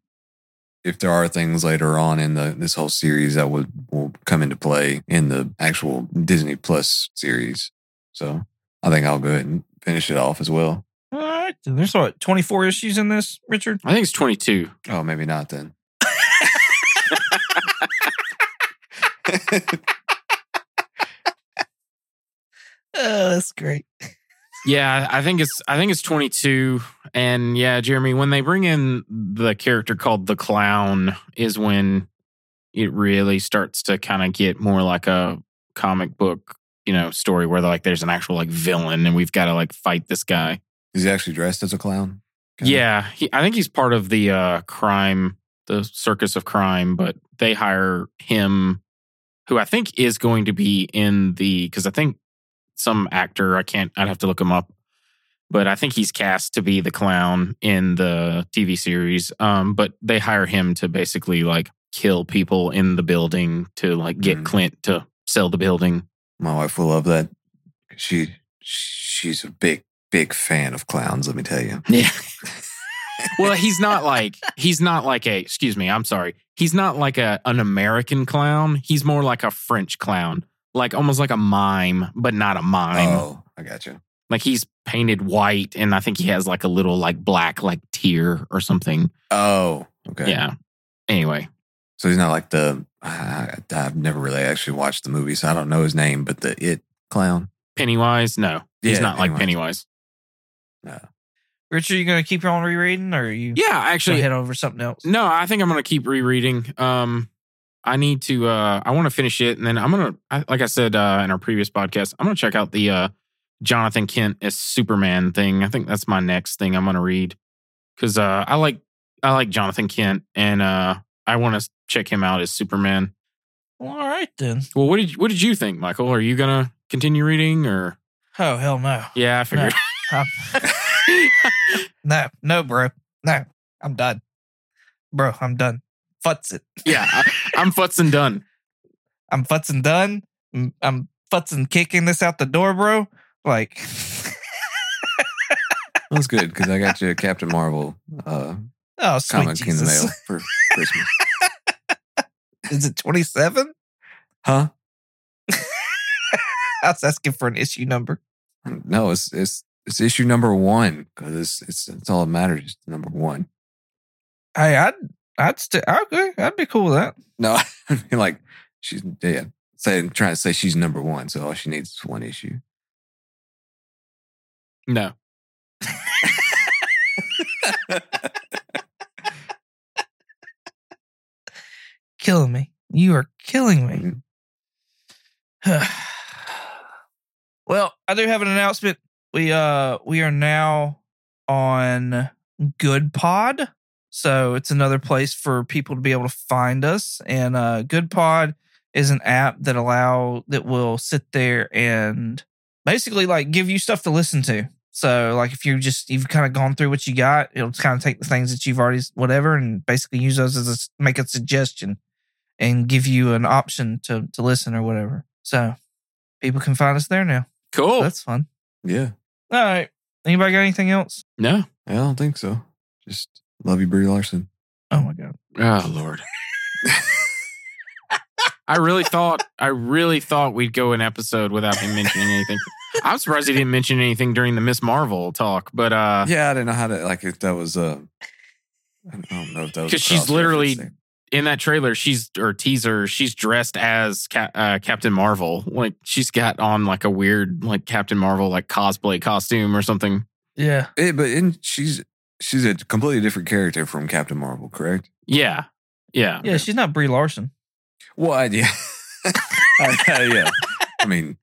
if there are things later on in the this whole series that would will come into play in the actual Disney Plus series. So I think I'll go ahead and finish it off as well. All right. There's what, 24 issues in this, Richard? I think it's 22. Oh, maybe not then. Oh, that's great. Yeah, I think it's I think it's 22 and yeah, Jeremy, when they bring in the character called the clown is when it really starts to kind of get more like a comic book, you know, story where like there's an actual like villain and we've got to like fight this guy. Is he actually dressed as a clown? Kinda? Yeah, he, I think he's part of the uh crime, the circus of crime, but they hire him who I think is going to be in the cuz I think some actor, I can't I'd have to look him up. But I think he's cast to be the clown in the TV series. Um but they hire him to basically like kill people in the building to like get Mhm. Clint to sell the building. My wife will love that. She she's a big big fan of clowns. Let me tell you. Yeah. well, he's not like he's not like a excuse me, I'm sorry. He's not like a an American clown. He's more like a French clown. Like almost like a mime, but not a mime. Oh, I got you. Like he's painted white and I think he has like a little like black like tear or something. Oh, okay. Yeah. Anyway. So he's not like the. I, I've never really actually watched the movie, so I don't know his name. But the it clown. Pennywise? No. He's Yeah, not like Pennywise. Pennywise. Richard, you going to keep on rereading or are you Yeah, gonna actually head over something else? No, I think I'm gonna keep rereading. Um, I need to. Uh, I want to finish it, and then I'm gonna, I, like I said uh, in our previous podcast, I'm gonna check out the uh, Jonathan Kent as Superman thing. I think that's my next thing I'm gonna read because uh, I like I like Jonathan Kent, and uh, I want to check him out as Superman. Well, all right then. Well, what did you, what did you think, Michael? Are you gonna continue reading or? Oh, hell no. Yeah, I figured. I'm- no, no, bro. No, I'm done. Bro, I'm done. Futz it. yeah, I, I'm futzing done. I'm futzing done. I'm- futzing kicking this out the door, bro. Like, That's good because I got you a Captain Marvel uh, oh, sweet comic in the mail for Christmas. Is it 27? Huh? I was asking for an issue number. No, it's it's it's issue number one because it's it's it's all that matters. Number one. Hey, I'd, I'd still, okay, I'd be cool with that. No, I mean like she's yeah, saying trying to say she's number one, so all she needs is one issue. No, Killing me. You are killing me. Mhm. well, I do have an announcement. We uh we are now on Good Pod. So it's another place for people to be able to find us. And uh Good Pod is an app that allow that will sit there and basically like give you stuff to listen to. So like if you just you've kind of gone through what you got, it'll kind of take the things that you've already whatever and basically use those as a s- make a suggestion and give you an option to to listen or whatever. So people can find us there now. cool. That's fun. Yeah, All right. Anybody got anything else? no. I don't think so. Just love you, Brie Larson. Oh my god. Oh Lord. I really thought I really thought we'd go an episode without him mentioning anything. I'm surprised he didn't mention anything during the Miss Marvel talk, but uh yeah, I didn't know how to like if that was uh I don't know if that was 'Cause a she's literally- in that trailer she's or teaser, she's dressed as Ca- uh, Captain Marvel. Like she's got on like a weird like Captain Marvel like cosplay costume or something. Yeah. Eh, but in, she's she's a completely different character from Captain Marvel, correct? Yeah. Yeah. Yeah, she's not Brie Larson. Well, I- yeah, I- yeah. I mean,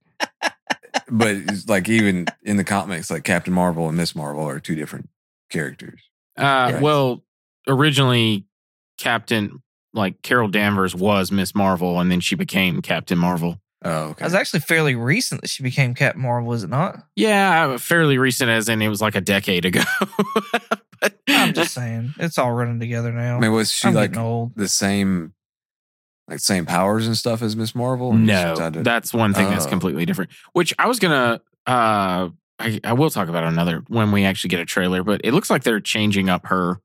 but it's like even in the comics, like Captain Marvel and Miss Marvel are two different characters. Uh Yeah. well, originally Captain like Carol Danvers was Miss Marvel and then she became Captain Marvel. Oh, It was actually fairly recent that she became Captain Marvel, was it not? Yeah, fairly recent, as in it was like a decade ago. but I'm just saying. It's all running together now. I mean, was she I'm like getting old. the same, like same powers and stuff as Miss Marvel? No, just to- that's one thing that's Oh. completely different. Which I was gonna, uh, I, I will talk about another when we actually get a trailer. But it looks like they're changing up her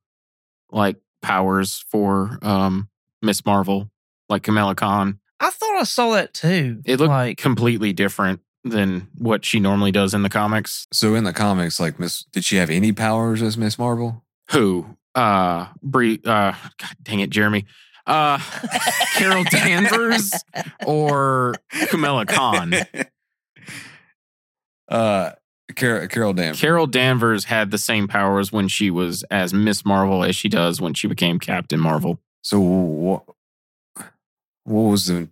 like powers for um Miss Marvel, like Kamala Khan. I thought I saw that too. It looked like completely different than what she normally does in the comics. So in the comics, like Miss, did she have any powers as Miss Marvel? Who? Uh Brie uh God dang it, Jeremy. Uh Carol Danvers or Kamala Khan. uh, Carol, Carol Danvers. Carol Danvers had the same powers when she was as Miss Marvel as she does when she became Captain Marvel. so what? What was the?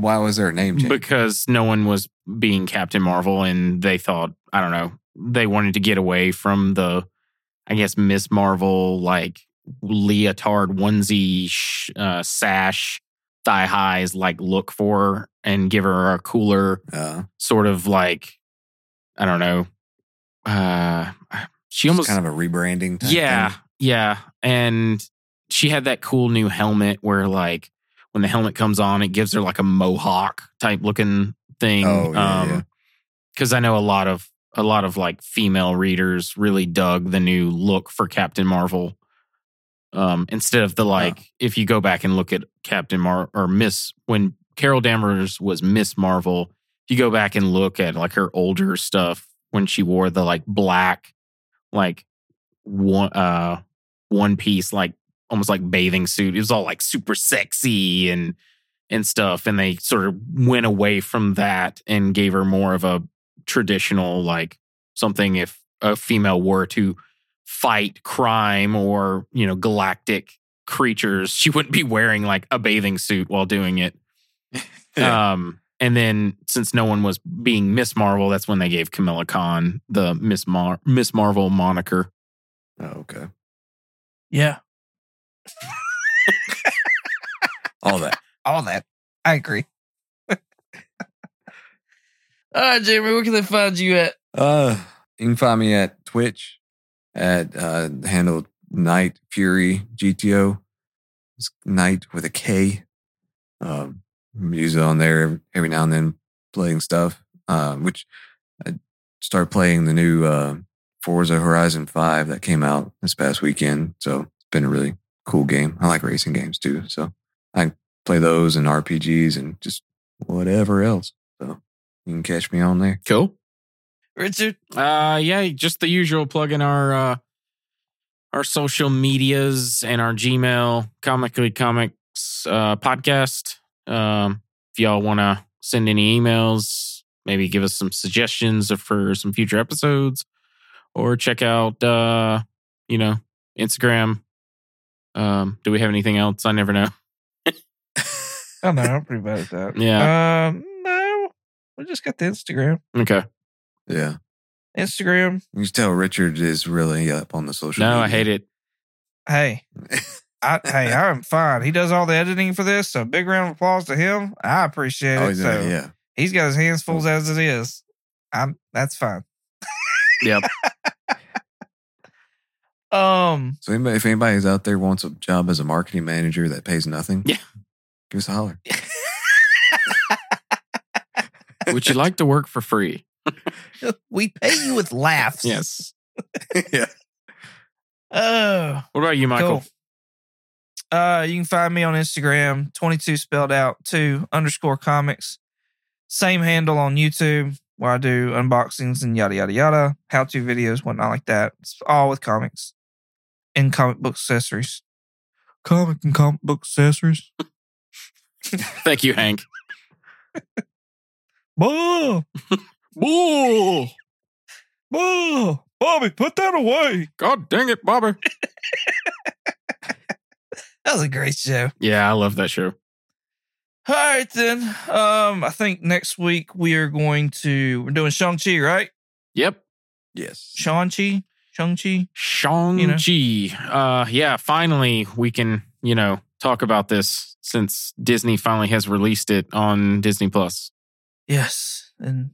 Why was there a name change? Because no one was being Captain Marvel and they thought, I don't know, they wanted to get away from the, I guess, Miss Marvel, like leotard onesie, sh- uh, sash, thigh highs, like look for and give her a cooler uh, sort of like, I don't know, uh, she almost kind of a rebranding. Type yeah, thing. yeah. And she had that cool new helmet where like when the helmet comes on, it gives her like a mohawk type looking thing. Oh, yeah, yeah. Cause I know a lot of a lot of like female readers really dug the new look for Captain Marvel. Um, instead of the like, if you go back and look at Captain Mar or Miss when Carol Danvers was Miss Marvel, if you go back and look at like her older stuff when she wore the like black, like one uh one piece like almost like bathing suit. It was all like super sexy and and stuff. And they sort of went away from that and gave her more of a traditional like something if a female were to fight crime or you know galactic creatures, she wouldn't be wearing like a bathing suit while doing it. Um, and then since no one was being Miss Marvel, that's when they gave Kamala Khan the Miss Mar- Miss Marvel moniker. Oh, okay. yeah, All that. all that. I agree. all right, Jeremy, where can they find you at? Uh, you can find me at Twitch at uh, handle Night Fury GTO. It's Night with a K. Um, use it on there every, every now and then, playing stuff. Uh, which I started playing the new uh, Forza Horizon Five that came out this past weekend. So it's been a really cool game. I like racing games too, so I play those and RPGs and just whatever else. So you can catch me on there. Cool. Richard? Uh, yeah, just the usual plug in our uh, our social medias and our Gmail comically comics uh, podcast. Um, if y'all want to send any emails, maybe give us some suggestions for some future episodes, or check out uh, you know Instagram. Um, do we have anything else? I never know. I know, I'm pretty bad at that. Yeah. Um, no, we just got the Instagram. Okay. Yeah. Instagram. You can tell Richard is really up on the social. No, media. I hate it. Hey, I, hey, I'm fine. He does all the editing for this, so big round of applause to him. I appreciate Oh, it. yeah, so yeah. he's got his hands full as it is. I'm that's fine. Yep. Um, So anybody, if anybody's out there wants a job as a marketing manager that pays nothing, Yeah. give us a holler. Would you like to work for free? we pay you with laughs. Yes. yeah. Oh, What about you, Michael? Cool. Uh, you can find me on Instagram, 22 spelled out, two underscore comics. Same handle on YouTube where I do unboxings and yada, yada, yada, how to videos, whatnot like that. It's all with comics and comic book accessories. Comic and comic book accessories. Thank you, Hank. Boo! Boo! Boo! Bobby, put that away. God dang it, Bobby. That was a great show. Yeah, I love that show. All right, then. Um, I think next week we are going to, we're doing Shang-Chi, right? Yep. Yes. Shang-Chi? Shang-Chi? You know? Chi. Uh yeah, finally we can, you know, talk about this since Disney finally has released it on Disney Plus. Yes. And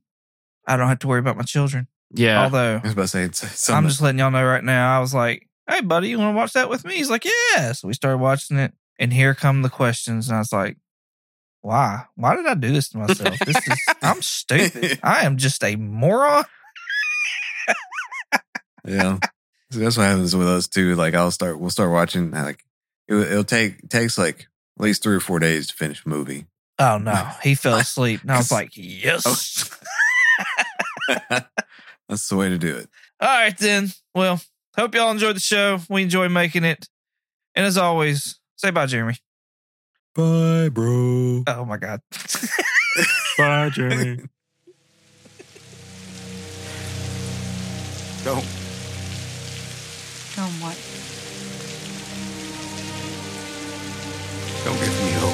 I don't have to worry about my children. Yeah. Although I was about to say it's I'm just letting y'all know right now, I was like, hey, buddy, you want to watch that with me? He's like, yeah. So we started watching it. And here come the questions. And I was like, why? Why did I do this to myself? This is, I'm stupid. I am just a moron. Yeah. So that's what happens with us too. Like I'll start, we'll start watching. I Like it, it'll take takes like at least three or four days to finish a movie. Oh no, he fell asleep. And I was like, yes. Oh. That's the way to do it. All right, then. Well, hope y'all enjoyed the show. We enjoy making it. And as always, say bye, Jeremy. Bye, bro. Oh my God. Bye, Jeremy. Don't. Don't give me hope.